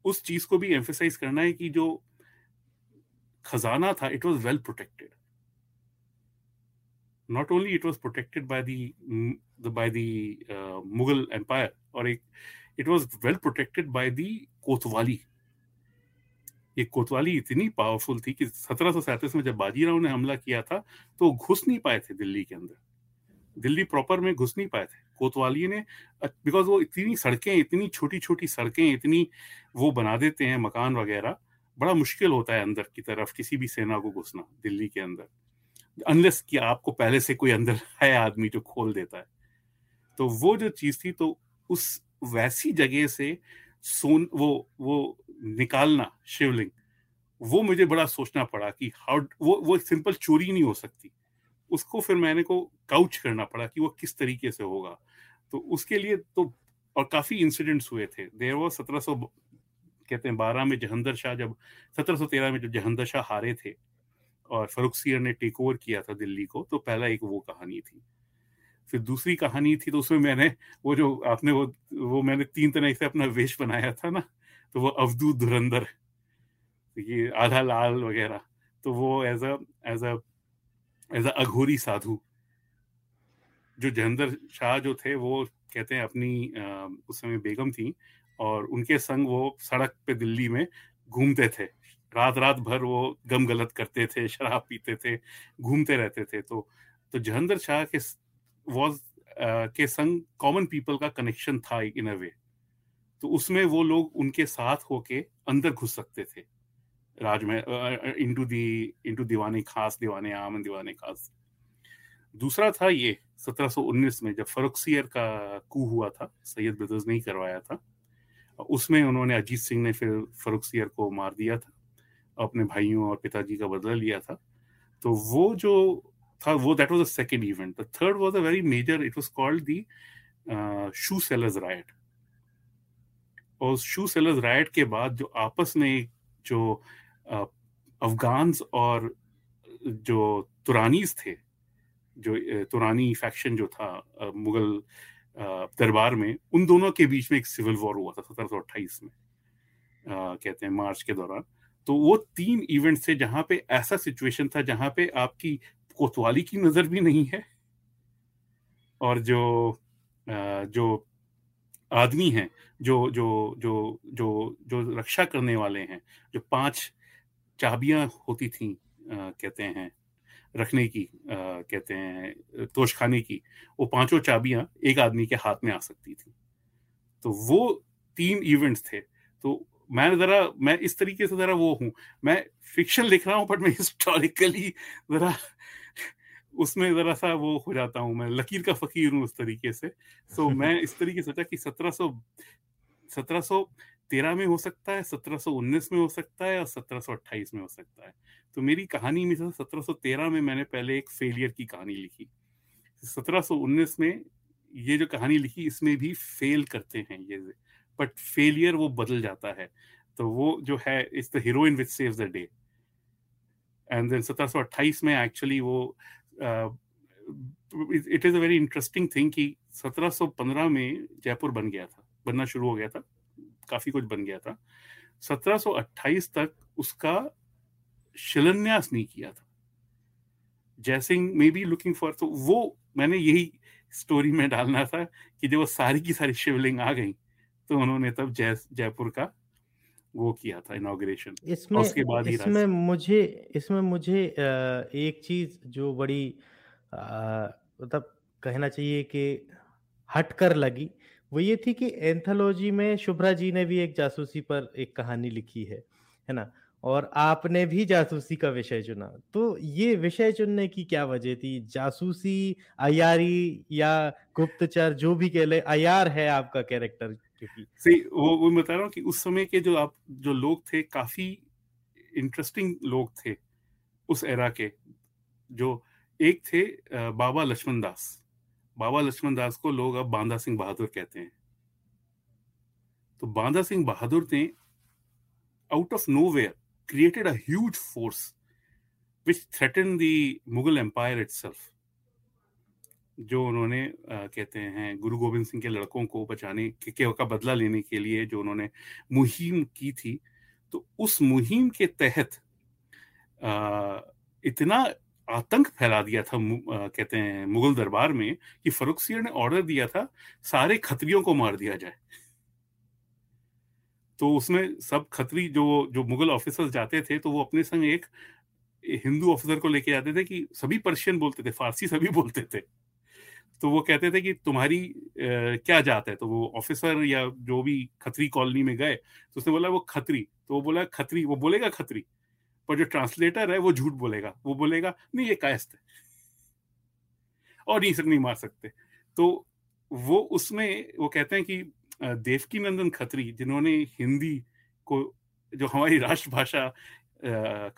उस चीज़ को भी एम्फेसाइज करना है कि जो खजाना था it was well protected not only it was protected by the, the by the uh, Mughal Empire, or it, it was well protected कोतवाली ये कोतवाली इतनी पावरफुल थी कि सत्रह में जब बाजीराव ने हमला किया था तो घुस नहीं पाए थे दिल्ली के अंदर। दिल्ली प्रॉपर में घुस नहीं पाए थे। कोतवाली ने बिकॉज़ वो इतनी सड़कें, इतनी छोटी छोटी सड़कें, इतनी वो बना देते हैं, मकान वगैरह, बड़ा मुश्किल होता है अंदर की तरफ़ किसी भी सेना को घुसना, दिल्ली के अंदर। अनलेस कि आपको पहले से कोई अंदर है आदमी जो खोल देता है। तो वो जो चीज़ थी तो उस वैसी जगह से सोन, वो वो निकालना, शिवलिंग, वो मुझे बड़ा सोचना पड़ा कि हाउ वो वो सिंपल चोरी नहीं हो सकती। उसको फिर मैंने को काउच करना पड़ा कि वो किस तरीके से होगा। तो उसके लिए तो और काफ़ी इंसिडेंट्स हुए थे। देर वो सत्रह सौ कहते हैं बारह में जहंदर शाह जब, सत्रह सौ तेरह में जब जहंदर शाह हारे थे और फरुख सियर ने टेक ओवर किया था दिल्ली को तो पहला एक वो कहानी थी। फिर दूसरी कहानी थी तो उसमें मैंने वो जो आपने वो वो मैंने तीन तरह से अपना वेश बनाया था ना तो वो अवधूत धुरंधर, ये आधा लाल वगैरह तो वो as a as a as a aghori sadhu, जो जहंदर शाह जो थे, वो कहते हैं अपनी उस समय बेगम थी और उनके संग वो सड़क पे दिल्ली में घूमते थे। रात रात भर वो गम गलत करते थे, शराब पीते थे, घूमते रहते थे। तो तो जहंदर शाह के वॉज़ के संग कॉमन पीपल का कनेक्शन था इन अ वे तो उसमें वो लोग उनके साथ होके अंदर घुस सकते थे। राज में इनटू दी इनटू दीवाने खास, दीवाने आम, दीवाने खास। दूसरा था ये 1719 में जब फरुखसियर का कू हुआ था, सैयद ब्रदर्स ने ही करवाया था, उसमें उन्होंने अजीत सिंह ने फिर फरुखसियर को मार दिया था, अपने भाइयों और पिताजी का बदला लिया था। तो वो जो था, वो that was the second event the third was a very major it was called the shoe sellers right और शू सेलर्स राइट के बाद जो आपस में जो अफगान्स और जो तुरानीज थे जो तुरानी फैक्शन जो था मुगल दरबार में उन दोनों के बीच में एक सिविल वॉर हुआ था सत्रह सौ अट्ठाईस में आ, कहते हैं मार्च के दौरान। तो वो तीन इवेंट थे जहाँ पे ऐसा सिचुएशन था जहाँ पे आपकी कोतवाली की नज़र भी नहीं है और जो आ, जो आदमी हैं जो जो जो जो जो रक्षा करने वाले हैं जो पाँच चाबियाँ होती थी कहते हैं, रखने की कहते हैं तोशखाने की, वो पाँचों चाबियाँ एक आदमी के हाथ में आ सकती थी। तो वो तीन इवेंट्स थे। तो मैं जरा, मैं इस तरीके से जरा वो हूँ, मैं फिक्शन लिख रहा हूँ बट मैं हिस्टोरिकली जरा उसमें जरा सा वो हो जाता हूँ, मैं लकीर का फकीर हूँ उस तरीके से। तो मैं इस तरीके से सोचा कि सत्रह सौ सत्रह सौ तेरह में हो सकता है, सत्रह सौ उन्नीस में हो सकता है और सत्रह सौ अट्ठाईस में हो सकता है। तो मेरी कहानी में सत्रह सौ तेरह में मैंने पहले एक फेलियर की कहानी लिखी। सत्रह सौ उन्नीस में ये जो कहानी लिखी, इसमें भी फेल करते हैं ये। बट फेलियर वो बदल जाता है। तो वो जो है is the heroine which save the day and then सत्रह सौ अट्ठाईस में एक्चुअली वो it is a very interesting thing कि सत्रह सौ पंद्रह में जयपुर बन गया था, बनना शुरू हो गया था। काफ़ी कुछ बन गया था। 1728 तक उसका शिलान्यास नहीं किया था। Jaisingh may be looking for तो वो मैंने यही स्टोरी में डालना था कि जब वो सारी की सारी शिवलिंग आ गई तो उन्होंने तब जय जयपुर का वो किया था इनॉग्रेशन इसमें उसके बाद इसमें मुझे इसमें मुझे एक चीज़ जो बड़ी मतलब कहना चाहिए कि हटकर लगी वो ये थी कि एंथोलॉजी में शुभ्रा जी ने भी एक जासूसी पर एक कहानी लिखी है है ना? और आपने भी जासूसी का विषय चुना। तो ये विषय चुनने की क्या वजह थी? जासूसी, अयारी या गुप्तचर, जो भी कह ले, अयार है आपका कैरेक्टर? क्योंकि सही वो वो बता रहा हूँ कि उस समय के जो आप, जो लोग थे, काफ़ी इंटरेस्टिंग लोग थे उस एरा के, जो एक थे बाबा लक्ष्मण दास। बाबा लक्ष्मण दास को लोग अब बांदा सिंह बहादुर कहते हैं। तो बांदा सिंह बहादुर ने out of nowhere created a force which threaten Mughal empire itself जो उन्होंने आ, कहते हैं गुरु गोविंद सिंह के लड़कों को बचाने के, के का बदला लेने के लिए जो उन्होंने मुहिम की थी। तो उस मुहिम के तहत आ, इतना आतंक फैला दिया था कहते हैं मुगल दरबार में कि फरुख सियर ने ऑर्डर दिया था सारे खत्रियों को मार दिया जाए। तो उसमें सब खत्री जो जो मुगल ऑफिसर्स जाते थे तो वो अपने संग एक हिंदू ऑफिसर को लेके जाते थे कि सभी पर्शियन बोलते थे फारसी सभी बोलते थे। तो वो कहते थे कि तुम्हारी आ, क्या जात है? तो वो ऑफिसर या जो भी खत्री कॉलोनी में गए तो उसने बोला वो खत्री। तो वो बोला खत्री। वो बोलेगा खत्री। पर जो ट्रांसलेटर है वो झूठ बोलेगा। वो बोलेगा नहीं ये कायस्त है। और नहीं नहीं मार सकते। तो वो उसमें वो कहते हैं कि देवकी नंदन खत्री जिन्होंने हिंदी को जो हमारी राष्ट्रभाषा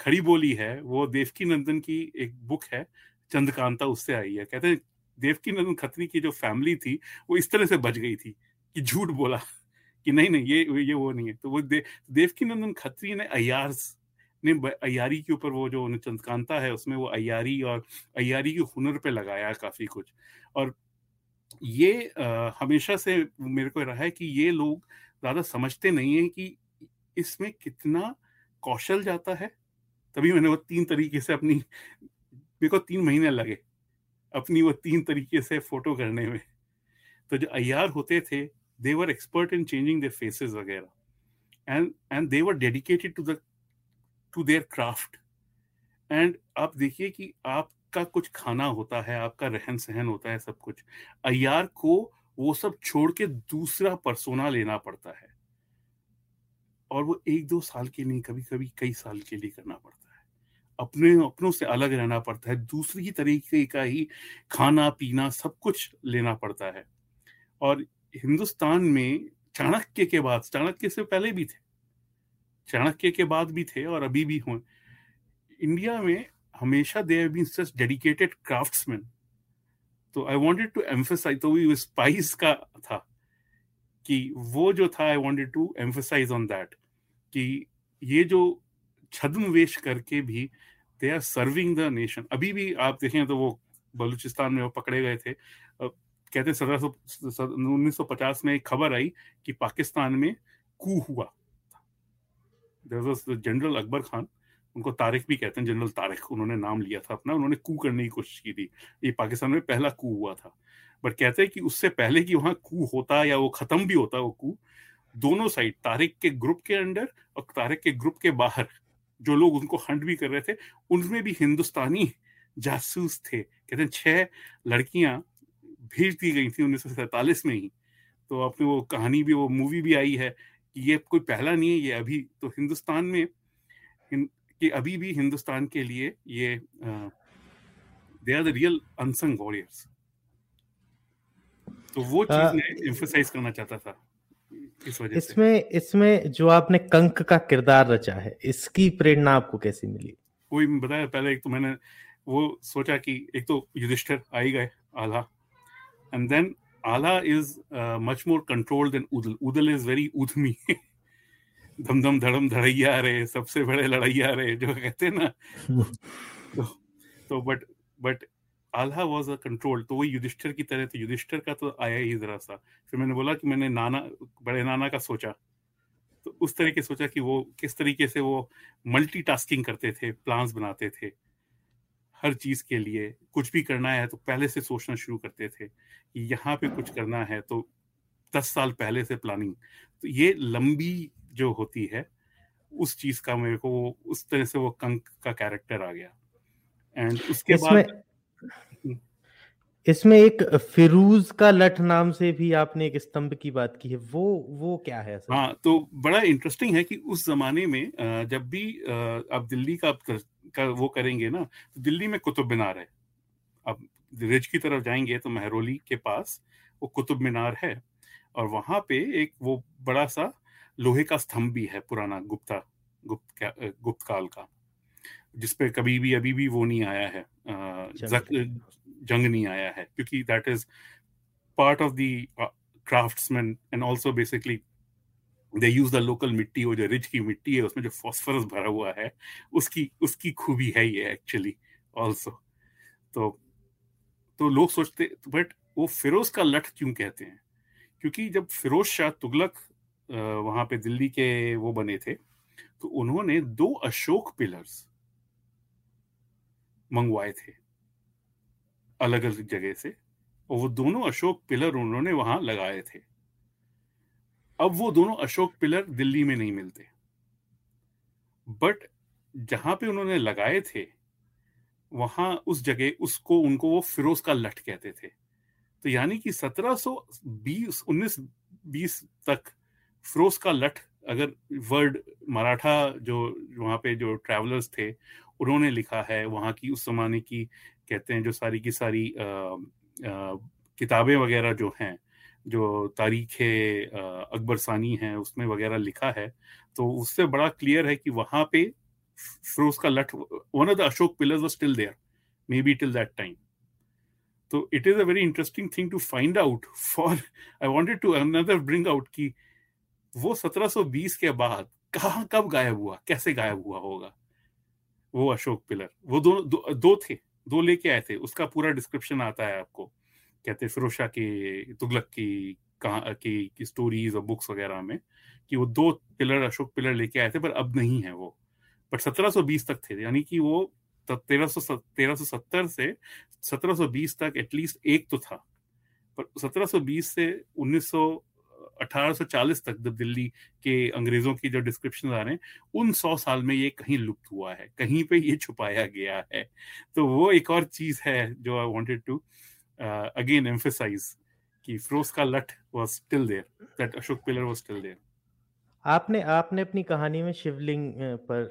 खड़ी बोली है वो देवकी नंदन की एक बुक है चंद्रकांता उससे आई है। कहते हैं देवकी नंदन खत्री की जो फैमिली थी वो इस तरह से बच गई थी कि झूठ बोला कि नहीं नहीं ये ये वो नहीं है। तो वो दे, देवकी नंदन खत्री ने अयार्स ने अयारी के ऊपर वो जो चंद्रकांता है उसमें वो अयारी और अयारी के हुनर पे लगाया काफ़ी कुछ। और ये आ, हमेशा से मेरे को रहा है कि ये लोग ज़्यादा समझते नहीं है कि इसमें कितना कौशल जाता है। तभी मैंने वो तीन तरीके से अपनी मेरे को तीन महीने लगे अपनी वो तीन तरीके से फ़ोटो करने में। तो जो अयार होते थे they were expert in changing their faces वगैरह। And and they were dedicated to the to their craft and आप देखिए कि आपका कुछ खाना होता है, आपका रहन सहन होता है सब कुछ अयार को वो सब छोड़ के दूसरा परसोना लेना पड़ता है। और वो एक दो साल के नहीं कभी कभी कई साल के लिए करना पड़ता है। अपने, अपनों से अलग रहना पड़ता है, दूसरी तरीके का ही खाना, पीना सब कुछ लेना पड़ता है। और हिंदुस्तान में चाणक्य के बाद, चाणक्य से पहले भी थे। चाणक्य के बाद भी थे और अभी भी हुए। इंडिया में हमेशा they have been such dedicated craftsmen तो आई वांटेड टू एम्फसाइज तो वो स्पाइस का था कि वो जो था I wanted to emphasise on that कि ये जो छद्म वेश करके भी they are serving the nation अभी भी आप देखें तो वो बलूचिस्तान में वो पकड़े गए थे। कहते सत्रह सौ उन्नीस में एक खबर आई कि पाकिस्तान में कू हुआ। जनरल अकबर खान उनको तारिक भी कहते हैं जनरल तारिक उन्होंने नाम लिया था अपना, उन्होंने कू करने की कोशिश की थी। ये पाकिस्तान में पहला कू हुआ था। बट कहते हैं कि उससे पहले कि वहाँ कू होता या वो खत्म भी होता, वो कू, दोनों साइड तारिक के ग्रुप के अंडर और तारिक के ग्रुप के बाहर, जो लोग उनको हंट भी कर रहे थे, उनमें भी हिंदुस्तानी जासूस थे। कहते हैं, छह लड़कियाँ भेज दी गई थी उन्नीस में ही। तो आपने वो कहानी भी, वो मूवी भी आई है ये कोई पहला नहीं है ये अभी तो हिंदुस्तान में कि अभी भी हिंदुस्तान के लिए ये they are the real unsung warriors तो वो चीज़ मैं एम्फोसाइज करना चाहता था इस वजह इसमें से। इसमें जो आपने कंक का किरदार रचा है इसकी प्रेरणा आपको कैसी मिली? कोई बताया पहले एक तो मैंने वो सोचा कि एक तो युधिष्ठिर आ ही गए Alha and then Alha is much more controlled than Udal Udal is very उधमी धम धम धड़म धड़ैया रहे सबसे बड़े लड़ैया रहे जो कहते हैं ना तो तो but but Alha was a control तो वही युधिष्ठिर की तरह तो युधिष्ठिर का तो आया ही जरा सा फिर मैंने बोला कि मैंने नाना बड़े नाना का सोचा तो उस तरह तरीके सोचा कि वो किस तरीके से वो मल्टीटास्किंग करते थे प्लान्स बनाते थे हर चीज़ के लिए कुछ भी करना है तो पहले से सोचना शुरू करते थे कि यहाँ पे कुछ करना है तो दस साल पहले से प्लानिंग तो ये लंबी जो होती है उस चीज़ का मेरे को उस तरह से वो कंक का कैरेक्टर आ गया। एंड उसके बाद इसमें एक फिरूज का लठ नाम से भी आपने एक स्तंभ की बात की है वो वो क्या है सर? हाँ तो बड़ा इंटरेस्टिंग है कि उस जमाने में जब भी आप दिल्ली का, का वो करेंगे ना तो दिल्ली में कुतुब मीनार है। अब रिज की तरफ़ जाएँगे तो महरोली के पास वो कुतुब मीनार है और वहाँ पे एक वो बड़ा सा लोहे का स्तंभ भी है पुराना गुप्ता गुप्त गुप्त काल का जिसपे कभी भी अभी भी वो नहीं आया है जंग नहीं आया। है क्योंकि that is part of the craftsman and also basically they use the local mitti वो जो रिच की मिट्टी है, उसमें जो फॉस्फरस भरा हुआ है, उसकी उसकी खूबी है ये एक्चुअली ऑल्सो तो तो लोग सोचते बट वो फिरोज का लठ क्यों कहते हैं? क्योंकि जब फिरोज शाह तुगलक वहाँ पे दिल्ली के वो बने थे तो उन्होंने दो अशोक पिलर्स मंगवाए थे अलग अलग जगह से, और वो दोनों अशोक पिलर उन्होंने वहाँ लगाए थे। अब वो दोनों अशोक पिलर दिल्ली में नहीं मिलते। बट जहाँ पे उन्होंने लगाए थे, वहाँ उस जगह उसको, उनको वो फिरोज का लठ कहते थे। तो यानी कि 1720 19 20 तक फिरोज का लठ अगर वर्ड मराठा जो वहाँ पे जो ट्रैवलर्स थे, उन्होंने लिखा है, वहाँ की उस जमाने की कहते हैं जो सारी की सारी किताबें वगैरह जो हैं जो तारीख अकबर सानी है उसमें वगैरह लिखा है तो उससे बड़ा क्लियर है कि वहाँ पे फिरोज का लठ one of the Ashoka pillars was still there may be till that time तो it is a very interesting thing to find out for I wanted to another bring out कि वो 1720 के बाद कहा कब गायब हुआ कैसे गायब हुआ होगा? वो अशोक पिलर वो दो, दो दो थे दो लेके आए थे उसका पूरा डिस्क्रिप्शन आता है आपको। कहते हैं फिरोशा के तुगलक की कहा की, की स्टोरीज और बुक्स वगैरह में कि वो दो पिलर अशोक पिलर लेके आए थे पर अब नहीं है वो। बट 1720 तक थे यानी कि वो तेरह सौ सौ सत्तर से सत्रह सौ बीस तक एटलीस्ट एक तो था। पर सत्रह सौ बीस से उन्नीस सौ 1840 तक जब दिल्ली के अंग्रेज़ों की जो डिस्क्रिप्शन आ रहे हैं उन सौ साल में ये कहीं लुप्त हुआ है कहीं पे ये छुपाया गया है। तो वो एक और चीज़ है जो I wanted to again emphasise कि फिरोज का लठ was still there that Ashoka pillar was still there आपने आपने अपनी कहानी में शिवलिंग पर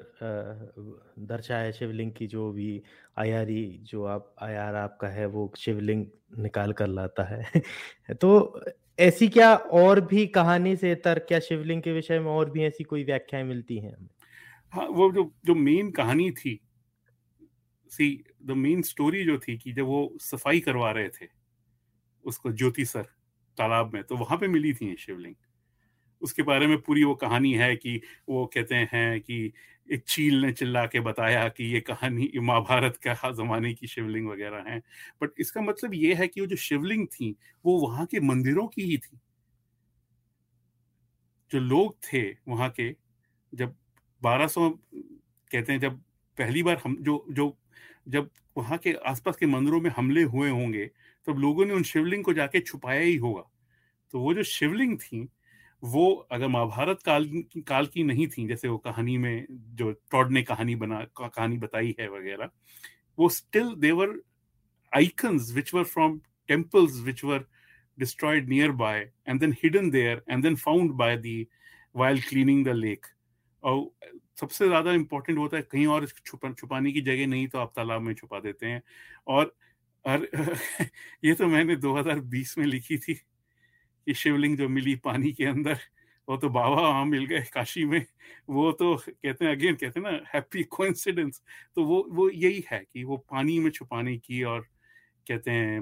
दर्शाया शिवलिंग की जो भी आयारी जो आप आयार आपका है वो शिवलिंग निकाल कर लाता है। तो ऐसी क्या और भी कहानी से तर्क क्या शिवलिंग के विषय में और भी ऐसी कोई व्याख्याएँ मिलती हैं? हमें हाँ वो जो जो मेन कहानी थी सी द मेन स्टोरी जो थी कि जब वो सफ़ाई करवा रहे थे, उसको ज्योति सर तालाब में तो वहाँ पे मिली थी शिवलिंग। उसके बारे में पूरी वो कहानी है कि वो कहते हैं कि एक चील ने चिल्ला के बताया कि ये कहानी महाभारत का जमाने की शिवलिंग वगैरह है। बट इसका मतलब ये है कि वो जो शिवलिंग थी, वो वहाँ के मंदिरों की ही थी। जो लोग थे वहाँ के, जब 1200 कहते हैं जब पहली बार हम, जो जो जब वहाँ के आसपास के मंदिरों में हमले हुए होंगे, तब लोगों ने उन शिवलिंग को जाके छुपाया ही होगा। तो वो जो शिवलिंग थी, वो अगर महाभारत काल काल की नहीं थी, जैसे वो कहानी में जो टॉड ने कहानी बना कहानी बताई है वगैरह, वो still there icons which were from temples which were destroyed nearby and then hidden there and then found by the while cleaning the lake और सबसे ज़्यादा इंपॉर्टेंट होता है कहीं और छुपा छुपाने की जगह नहीं तो आप तालाब में छुपा देते हैं। और, और ये तो मैंने 2020 में लिखी थी कि शिवलिंग जो मिली पानी के अंदर वो तो बाबा वहाँ मिल गए काशी में। वो तो कहते हैं अगेन कहते हैं ना हैप्पी कोइंसिडेंस तो वो वो यही है कि वो पानी में छुपाने की और कहते हैं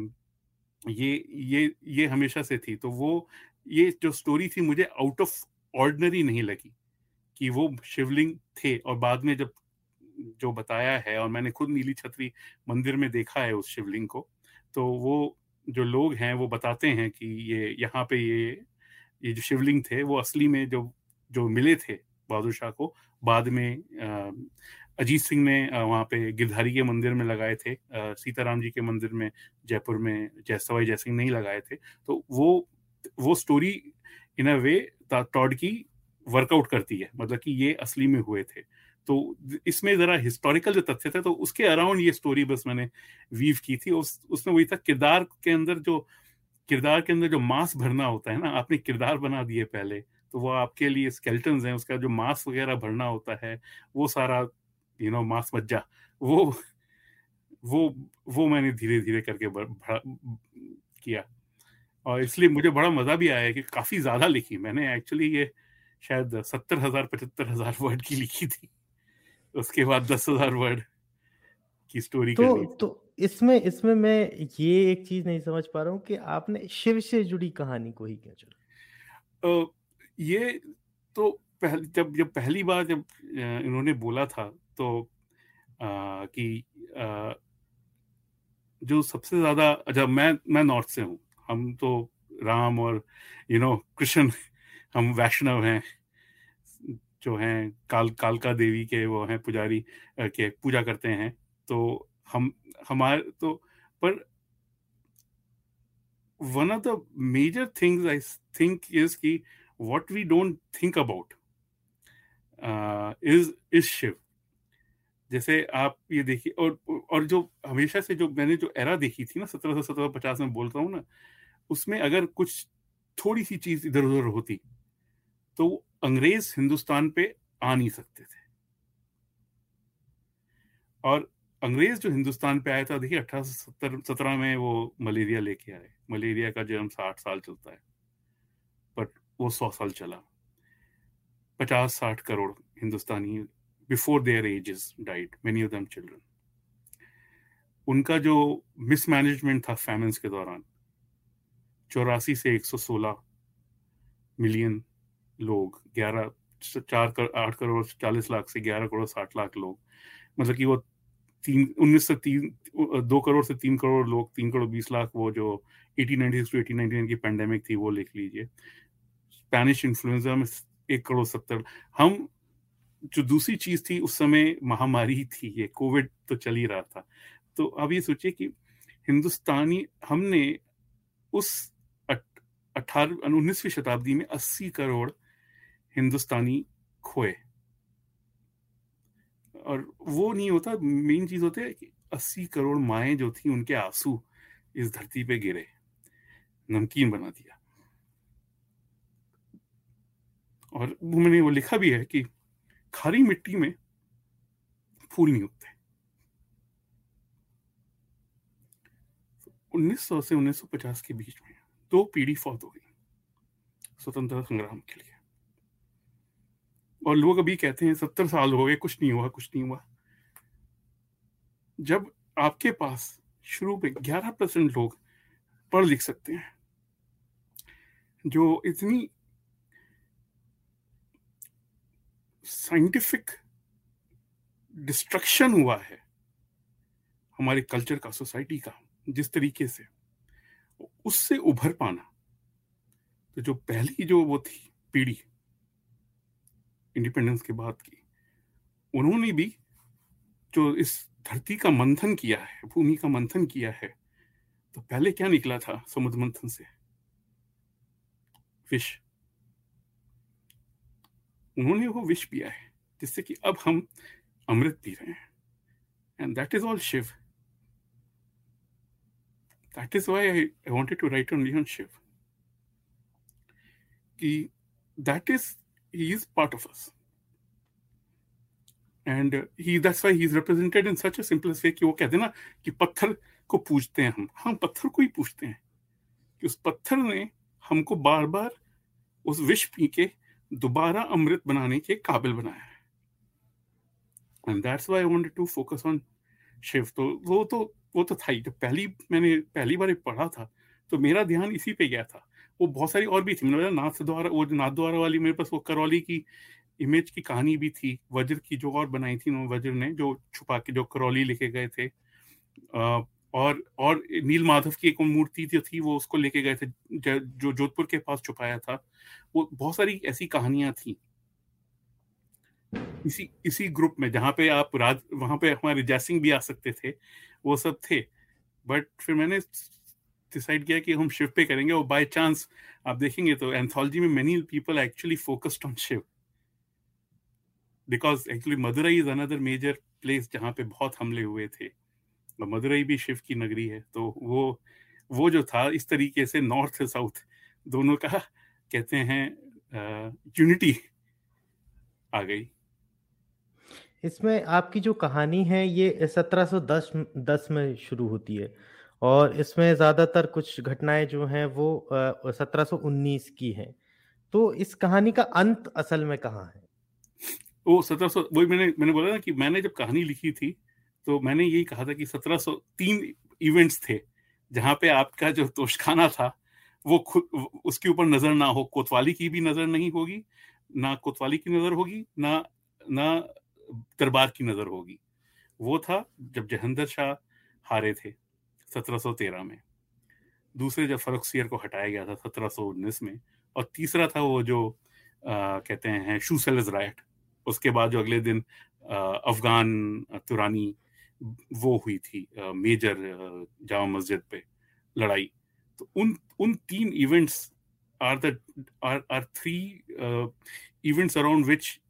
ये ये ये हमेशा से थी। तो वो ये जो स्टोरी थी मुझे आउट ऑफ़ ऑर्डनरी नहीं लगी। कि वो शिवलिंग थे और बाद में जब जो बताया है और मैंने खुद नीली छतरी मंदिर में देखा है उस शिवलिंग को तो वो जो लोग हैं वो बताते हैं कि ये यहाँ पे ये ये जो शिवलिंग थे वो असली में जो जो मिले थे बहादुर शाह को, बाद में अजीत सिंह ने वहाँ पे गिरधारी के मंदिर में लगाए थे सीताराम जी के मंदिर में, जयपुर में जयसवाई जयसिंह नहीं लगाए थे तो वो वो story in a way Tod की वर्कआउट करती है मतलब कि ये असली में हुए थे। तो इसमें जरा हिस्टोरिकल जो तथ्य थे तो उसके अराउंड ये स्टोरी बस मैंने वीव की थी उस, उसमें वही था, किरदार के अंदर जो, किरदार के अंदर जो मांस भरना होता है ना, आपने किरदार बना दिए पहले तो वो आपके लिए स्केल्टन हैं, उसका जो मांस वगैरह भरना होता है, वो सारा यू नो मांस मज्जा वो वो वो मैंने धीरे धीरे करके किया। और इसलिए मुझे बड़ा मज़ा भी आया कि काफ़ी ज़्यादा लिखी मैंने एक्चुअली ये शायद सत्तर हज़ार पचहत्तर हज़ार वर्ड की लिखी थी। उसके बाद दस हज़ार वर्ड की स्टोरी तो तो इसमें इसमें मैं ये एक चीज़ नहीं समझ पा रहा हूँ कि आपने शिव से जुड़ी कहानी को ही क्यों चुना? ये तो पहले जब जब पहली बार जब इन्होंने बोला था तो आ, कि आ, जो सबसे ज़्यादा जब मैं मैं नॉर्थ से हूँ हम तो राम और यू नो कृष्ण हम वैष्णव हैं, जो हैं काल, कालका देवी के, वो हैं पुजारी के पूजा करते हैं तो हम, हमारे तो पर one of the major things I think is कि what we don't think about is is Shiv जैसे आप ये देखिए, और और जो हमेशा से जो मैंने जो एरा देखी थी ना, सत्रह सौ, सत्रह पचास में बोलता हूँ ना, उसमें अगर कुछ थोड़ी सी चीज़ इधर उधर होती तो अंग्रेज़ हिंदुस्तान पे आ नहीं सकते थे। और अंग्रेज़ जो हिंदुस्तान पे आया था, देखिए, अठारह सत्रह में वो मलेरिया लेके आए। मलेरिया का जन्म साठ साल चलता है बट वो सौ साल चला। पचास साठ crore Hindustani before their ages died many of them children उनका जो मिसमैनेजमेंट था फैमिन्स के दौरान, चौरासी से 116 मिलियन लोग 11 चार कर, आठ करोड़ चालीस लाख से ग्यारह करोड़ साठ लाख लोग। मतलब कि वो तीन उन्नीस से तीन दो करोड़ से तीन करोड़ लोग तीन करोड़ बीस लाख वो जो eighteen ninety two eighteen ninety nine की पेंडेमिक थी वो लिख लीजिए। स्पेनिश इन्फ्लुएंजा में एक करोड़ सत्तर। हम जो दूसरी चीज़ थी उस समय महामारी थी ये कोविड तो चल ही रहा था। तो अब ये सोचिए कि हिंदुस्तानी हमने उस अठारह उन्नीसवीं शताब्दी में अस्सी करोड़ हिंदुस्तानी खोए। और वो नहीं होता मेन चीज़ होता है कि अस्सी करोड़ माए जो थी, उनके आँसू इस धरती पे गिरे। नमकीन बना दिया। और मैंने वो लिखा भी है कि खारी मिट्टी में फूल नहीं उगते 1900 से 1950 के बीच में दो पीढ़ी फौत हो गई। स्वतंत्रता संग्राम के लिए। और लोग अभी कहते हैं सत्तर साल हो गए, कुछ नहीं हुआ, कुछ नहीं हुआ। जब आपके पास शुरू में ग्यारह परसेंट लोग पढ़ लिख सकते हैं, जो इतनी साइंटिफिक डिस्ट्रक्शन हुआ है हमारे कल्चर का, सोसाइटी का, जिस तरीके से, उससे उभर पाना तो जो पहली जो वो थी पीढ़ी इंडिपेंडेंस के बाद की। उन्होंने भी जो इस धरती का मंथन किया है, भूमि का मंथन किया है तो पहले क्या निकला था समुद्र मंथन से? विष। उन्होंने वो विष पिया है, जिससे कि अब हम अमृत पी रहे हैं। And that is all Shiv that is why I wanted to write on Shiv कि that is he is part of us. And he that's why he is represented in such a simplest way कि वो कहते हैं ना कि पत्थर को पूजते हैं हम। हम पत्थर को ही पूछते हैं। कि उस पत्थर ने हमको बार बार उस विष पी के दोबारा अमृत बनाने के काबिल बनाया है। And that's why I wanted to focus on Shiv. तो वो तो वो तो था ही। जब पहली, मैंने पहली बार पढ़ा था तो मेरा ध्यान इसी पे गया था। वो बहुत सारी और भी थी। मतलब नाथ द्वारा वो नाथ द्वारा वाली मेरे पास वो करौली की इमेज की कहानी भी थी। वज्र की जो और बनाई थी वज्र ने, जो छुपा के, जो करौली लेके गए थे। और और नील माधव की एक मूर्ति जो थी, वो उसको लेके गए थे जो जोधपुर के पास छुपाया था। वो बहुत सारी ऐसी कहानियाँ थी। इसी इसी ग्रुप में जहाँ पे आप राज, वहाँ पे हमारे जयसिंह भी आ सकते थे, वो सब थे। बट फिर मैंने डिसाइड किया कि हम शिव पे करेंगे, और बाय चांस आप देखेंगे तो एंथोलॉजी में many people actually focused on Shiv because actually Madurai is another major place जहाँ पे बहुत हमले हुए थे। मदुरई भी शिव की नगरी है। तो वो वो जो था, इस तरीके से नॉर्थ साउथ दोनों का कहते हैं यूनिटी आ गई। इसमें आपकी जो कहानी है, ये 1710 दस में शुरू होती है। और इसमें ज़्यादातर कुछ घटनाएँ जो हैं वो सत्रह की हैं। तो इस कहानी का अंत असल में कहाँ है? वो सत्रह सौ, वही मैंने मैंने बोला ना कि मैंने जब कहानी लिखी थी तो मैंने यही कहा था कि सत्रह सौ तीन इवेंट्स थे, जहाँ पे आपका जो तोशखाना था, वो खुद, उसके ऊपर नज़र ना हो। कोतवाली की भी नज़र नहीं होगी, ना कोतवाली की नज़र होगी, ना ना दरबार की नज़र होगी। वो था जब जहंदर शाह हारे थे। 1713 में। दूसरे जब फरुख सियर को हटाया गया था 1719 में और तीसरा था वो जो आ, कहते हैं शू सेलर्स राइट उसके बाद जो अगले दिन अफगान तुरानी वो हुई थी आ, मेजर जामा मस्जिद पे लड़ाई। तो उन उन तीन events are the are are three events around which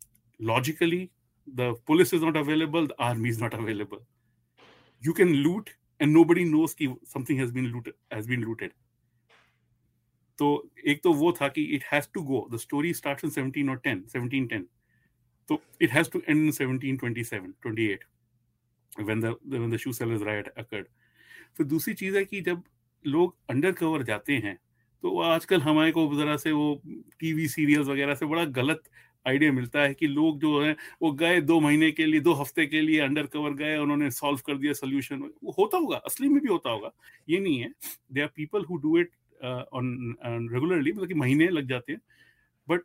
logically the police is not available the army is not available you can loot and nobody knows की समथिंग लूटेड तो एक तो वो था कि it has go the story start in seventeen और ten seventeen ten तो it has to end in seventeen twenty seven twenty eight When the, when the shoe sellers riot occurred. So, दूसरी चीज़ है कि जब लोग अंडर कवर जाते हैं तो आजकल हमारे को जरा से वो टीवी सीरियल वगैरह से बड़ा गलत आइडिया मिलता है कि लोग जो है वो गए दो महीने के लिए दो हफ़्ते के लिए अंडर कवर गए उन्होंने सॉल्व कर दिया सोल्यूशन वो होता होगा असली में भी होता होगा। ये नहीं है। They are people who do it on regularly मतलब कि महीने लग जाते हैं। बट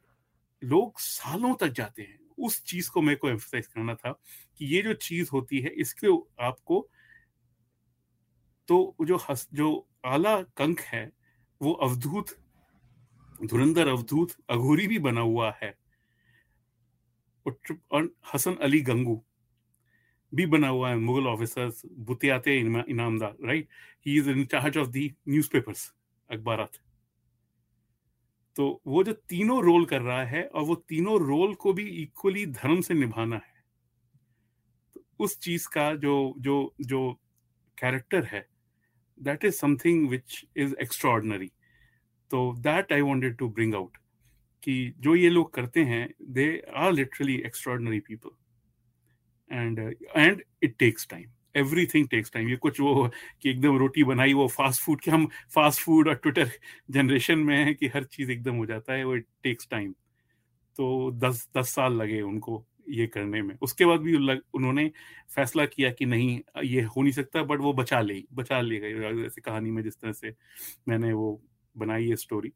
लोग सालों तक जाते हैं। उस चीज़ को मेरे को एम्फोसाइज करना था कि ये जो चीज़ होती है इसके आपको तो जो हस, जो आला कंक है वो अवधूत धुरंधर अवधूत अघोरी भी बना हुआ है। और हसन अली गंगू भी बना हुआ है, Mughal officers बुतियाते Inamdar right he is in charge of the newspapers अखबार तो वो जो तीनों रोल कर रहा है और वो तीनों रोल को भी इक्वली धर्म से निभाना है। तो उस चीज़ का जो जो जो कैरेक्टर है that is something which is extraordinary तो that I wanted to bring out कि जो ये लोग करते हैं they are literally extraordinary people and and it takes time everything takes time ये कुछ वो कि एकदम रोटी बनाई, वो फास्ट फ़ूड के हम फास्ट फ़ूड और ट्विटर जनरेशन में है कि हर चीज़ एकदम हो जाता है, वो इट टेक्स टाइम तो दस दस साल लगे उनको ये करने में। उसके बाद भी उन्होंने फैसला किया कि नहीं, ये हो नहीं सकता बट वो बचा ले बचा ले गए। जैसे कहानी में जिस तरह से मैंने वो बनाई है स्टोरी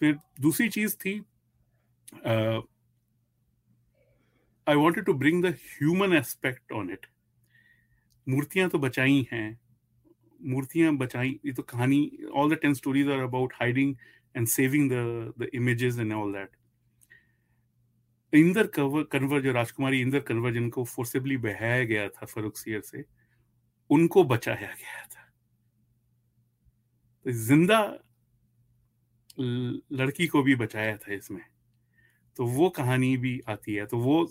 फिर दूसरी चीज़ थी I wanted to bring the human aspect on it मूर्तियाँ तो बचाई हैं मूर्तियाँ बचाई ये तो कहानी all the ten stories are about hiding and saving the the images and all that Inder Kunwar जो राजकुमारी इंदर कन्वर जिनको फोर्सेबली बहाया गया था फरुख सियर से उनको बचाया गया था ज़िंदा लड़की को भी बचाया था इसमें तो वो कहानी भी आती है। तो वो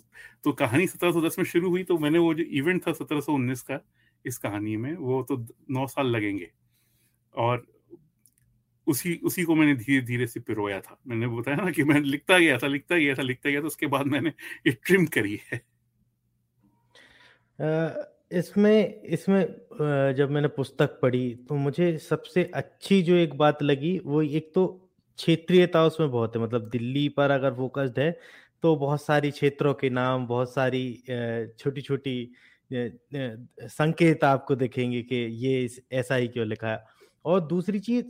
तो कहानी 1710 में शुरू हुई तो मैंने वो जो इवेंट था 1719 का, इस कहानी में, वो तो नौ साल लगेंगे। और उसी उसी को मैंने धीरे धीरे से पिरोया था। मैंने बताया ना कि मैं लिखता गया था, लिखता गया था, लिखता गया था, उसके बाद मैंने ये ट्रिम करी है। इसमें इसमें जब मैंने पुस्तक पढ़ी तो मुझे सबसे अच्छी जो एक बात लगी, वो एक तो क्षेत्रीयता उसमें बहुत है मतलब दिल्ली पर अगर फोकस्ड है तो बहुत सारी क्षेत्रों के नाम, बहुत सारी छोटी छोटी संकेत आपको देखेंगे कि ये ऐसा ही क्यों लिखा है। और दूसरी चीज़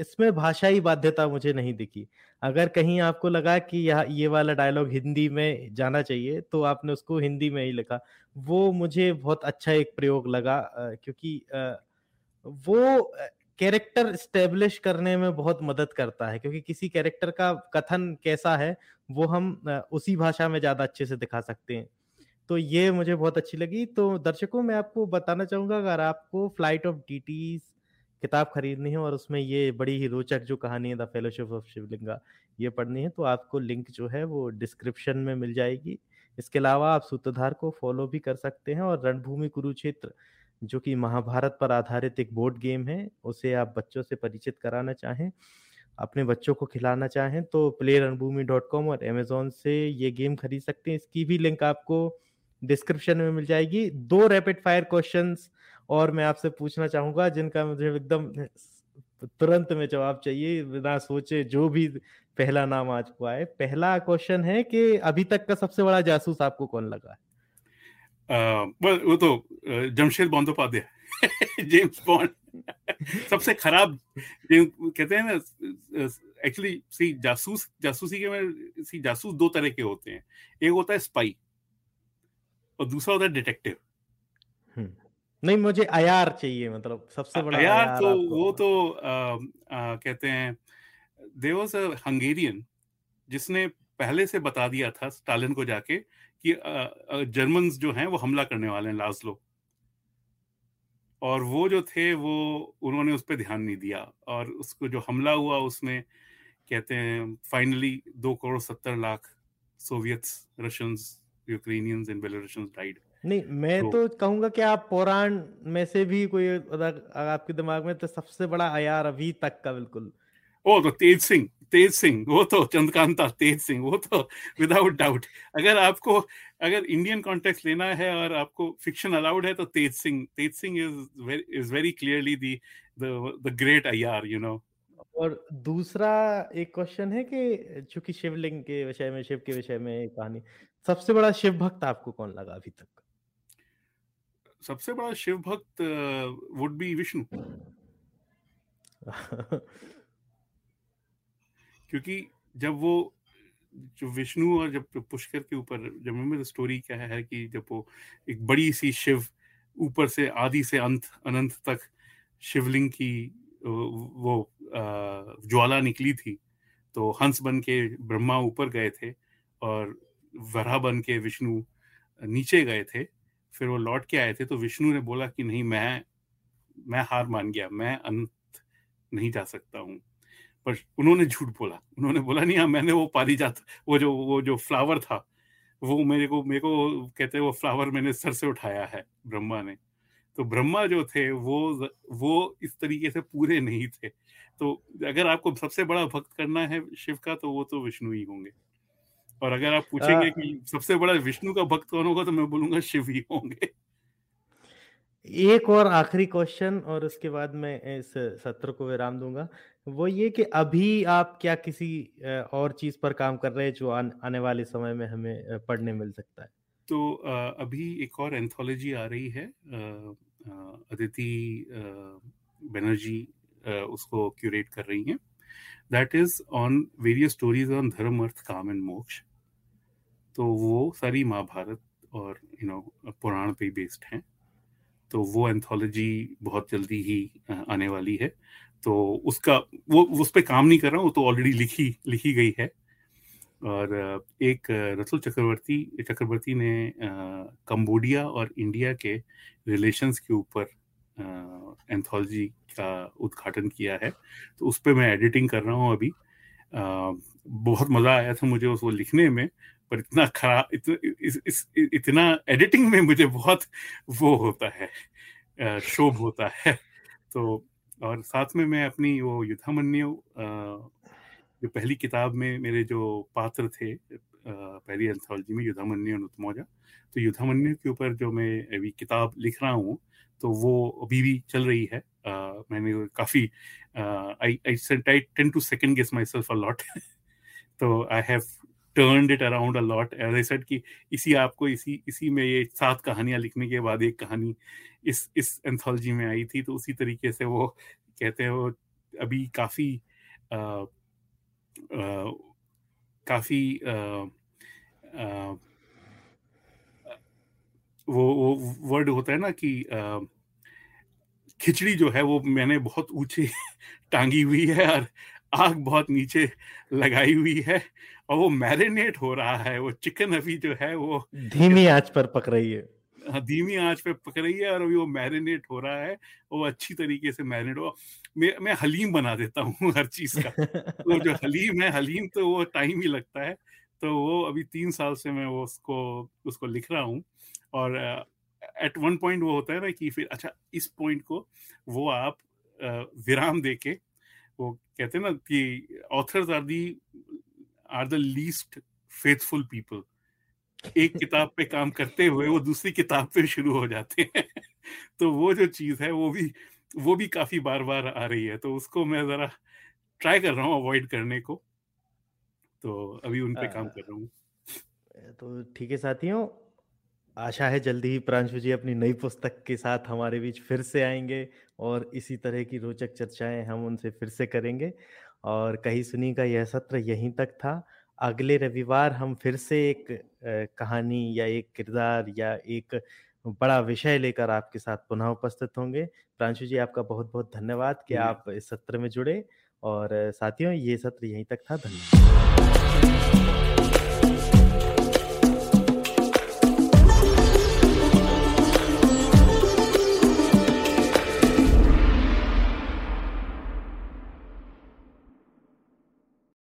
इसमें भाषाई बाध्यता मुझे नहीं दिखी। अगर कहीं आपको लगा कि यह, ये वाला डायलॉग हिंदी में जाना चाहिए तो आपने उसको हिंदी में ही लिखा। वो मुझे बहुत अच्छा एक प्रयोग लगा क्योंकि वो कैरेक्टर स्टेब्लिश करने में बहुत मदद करता है, क्योंकि किसी कैरेक्टर का कथन कैसा है, वो हम उसी भाषा में ज़्यादा अच्छे से दिखा सकते हैं। तो ये मुझे बहुत अच्छी लगी। तो दर्शकों, मैं आपको बताना चाहूँगा, अगर आपको फ़्लाइट ऑफ़ डीटीज किताब खरीदनी है और उसमें ये बड़ी ही रोचक जो कहानी है द फेलोशिप ऑफ़ शिवलिंगा ये पढ़नी है तो आपको लिंक जो है, वो डिस्क्रिप्शन में मिल जाएगी। इसके अलावा आप सूत्रधार को फॉलो भी कर सकते हैं और रणभूमि कुरुक्षेत्र जो कि महाभारत पर आधारित एक बोर्ड गेम है, उसे आप बच्चों से परिचित कराना चाहें, अपने बच्चों को खिलाना चाहें तो प्ले रणभूमि डॉट कॉम और अमेजोन से ये गेम खरीद सकते हैं। इसकी भी लिंक आपको डिस्क्रिप्शन में मिल जाएगी। दो रैपिड फायर क्वेश्चन और मैं आपसे पूछना चाहूँगा, जिनका मुझे एकदम तुरंत में जवाब चाहिए, बिना सोचे जो भी पहला नाम आज को आए पहला क्वेश्चन है कि अभी तक का सबसे बड़ा जासूस आपको कौन लगा है? वो तो जमशेद बंदोपाध्याय जेम्स बॉन्ड सबसे खराब कहते हैं ना एक्चुअली सी जासूस जासूसी के में सी जासूस दो तरह के होते हैं। एक होता है स्पाई और दूसरा होता है डिटेक्टिव हम्म। नहीं मुझे अयार चाहिए मतलब सबसे बड़ा अयार, अयार तो वो तो आ, आ, कहते हैं देर वॉज़ हंगेरियन जिसने पहले से बता दिया था स्टालिन को जाके कि जर्मन जो हैं वो हमला करने वाले हैं लाजलो और वो जो थे वो उन्होंने उस पर ध्यान नहीं दिया। और उसको जो हमला हुआ उसमें कहते हैं फाइनली दो करोड़ सत्तर lakh Soviet Russians Ukrainians and Belarusians died नहीं मैं तो, तो कहूँगा कि आप पुराण में से भी कोई आपके दिमाग में तो सबसे बड़ा आयार अभी तक का बिल्कुल। ओ तो तेज सिंह तेज सिंह वो तो चंद्रकांता तेज सिंह वो तो विदाउट डाउट अगर आपको अगर इंडियन कॉन्टेक्स्ट लेना है और आपको फिक्शन अलाउड है तो Tej Singh Tej Singh is is very clearly the the great IR you know और दूसरा एक क्वेश्चन है कि चूँकि शिवलिंग के विषय में शिव के विषय में कहानी सबसे बड़ा शिव भक्त आपको कौन लगा अभी तक? सबसे बड़ा शिव भक्त वुड बी विष्णु क्योंकि जब वो, जो विष्णु और जब पुष्कर के ऊपर, जब में स्टोरी क्या है कि जब वो एक बड़ी सी शिव ऊपर से आदि से अंत, अनंत तक शिवलिंग की वो ज्वाला निकली थी तो हंस बन के ब्रह्मा ऊपर गए थे और वरा बन के विष्णु नीचे गए थे। फिर वो लौट के आए थे तो विष्णु ने बोला कि नहीं, मैं मैं हार मान गया, मैं अंत नहीं जा सकता हूँ। पर उन्होंने झूठ बोला। उन्होंने बोला नहीं हाँ मैंने वो पारी जात वो जो वो जो फ्लावर था वो मेरे को मेरे को कहते वो फ्लावर मैंने सर से उठाया है ब्रह्मा ने। तो ब्रह्मा जो थे वो वो इस तरीके से पूरे नहीं थे। तो अगर आपको सबसे बड़ा भक्त करना है शिव का तो वो तो विष्णु ही होंगे। और अगर आप पूछेंगे कि सबसे बड़ा विष्णु का भक्त कौन होगा तो मैं बोलूँगा शिव ही होंगे। एक और आखिरी क्वेश्चन और उसके बाद मैं इस सत्र को विराम दूँगा। वो ये कि अभी आप क्या किसी और चीज़ पर काम कर रहे हैं जो आने वाले समय में हमें पढ़ने मिल सकता है? तो अभी एक और एंथोलॉजी आ रही है अदिति बनर्जी उसको क्यूरेट कर रही हैं। That is on various stories on dharma artha kama and मोक्ष तो वो सारी महाभारत और यू नो पुराण पे बेस्ड हैं। तो वो एंथोलॉजी बहुत जल्दी ही आने वाली है। तो उसका वो उस पर काम नहीं कर रहा हूँ तो ऑलरेडी लिखी लिखी गई है। और एक रसुल चक्रवर्ती चक्रवर्ती ने कंबोडिया और इंडिया के रिलेशंस के ऊपर एंथोलॉजी का उद्घाटन किया है। तो उस पर मैं एडिटिंग कर रहा हूँ अभी। आ, बहुत मज़ा आया था मुझे उसको लिखने में। पर इतना खराब इतना इस, इस, इतना एडिटिंग में मुझे बहुत वो होता है शोभ होता है। तो और साथ में मैं अपनी वो युद्धामन्यु जो पहली किताब में मेरे जो पात्र थे पहली एंथोलॉजी में युद्धामन्यु अनुतमौजा तो युद्धामन्यु के ऊपर जो मैं अभी किताब लिख रहा हूँ तो वो अभी भी चल रही है। uh, मैंने काफ़ी I I tend to second guess myself a lot तो I have turned it around a age I said कि इसी आपको इसी इसी में ये सात कहानियाँ लिखने के बाद एक कहानी इस इस एंथोलॉजी में आई थी तो उसी तरीके से वो कहते हैं वो अभी काफ़ी आ, आ, काफ़ी आ, आ, वो वो वर्ड होता है ना कि आ, खिचड़ी जो है वो मैंने बहुत ऊँची टांगी हुई है और आग बहुत नीचे लगाई हुई है। और वो मैरिनेट हो रहा है वो चिकन अभी जो है वो धीमी आँच पर पक रही है। हाँ धीमी आँच पे पक रही है और अभी वो मैरिनेट हो रहा है वो अच्छी तरीके से मैरिनेट हो मैं मैं हलीम बना देता हूँ हर चीज़ का। तो जो हलीम है हलीम तो वो टाइम ही लगता है। तो वो अभी तीन साल से मैं वो उसको उसको लिख रहा हूँ और एट वन पॉइंट वो होता है ना कि फिर अच्छा इस पॉइंट को वो आप विराम दे के वो कहते हैं ना कि authors are the are the least faithful people. एक किताब पे काम करते हुए वो दूसरी किताब पे शुरू हो जाते हैं। तो वो जो चीज़ है वो भी वो भी काफ़ी बार बार आ रही है। तो उसको मैं जरा ट्राई कर रहा हूँ अवॉइड करने को। तो अभी उन पे आ, काम कर रहा हूँ। तो ठीक है साथियों आशा है जल्दी ही प्रांशु जी अपनी नई पुस्तक के साथ हमारे बीच फिर से आएँगे और इसी तरह की रोचक चर्चाएँ हम उनसे फिर से करेंगे। और कही सुनी का यह सत्र यहीं तक था। अगले रविवार हम फिर से एक कहानी या एक किरदार या एक बड़ा विषय लेकर आपके साथ पुनः उपस्थित होंगे। प्रांशु जी आपका बहुत बहुत धन्यवाद कि आप इस सत्र में जुड़े और साथियों ये सत्र यहीं तक था। धन्यवाद।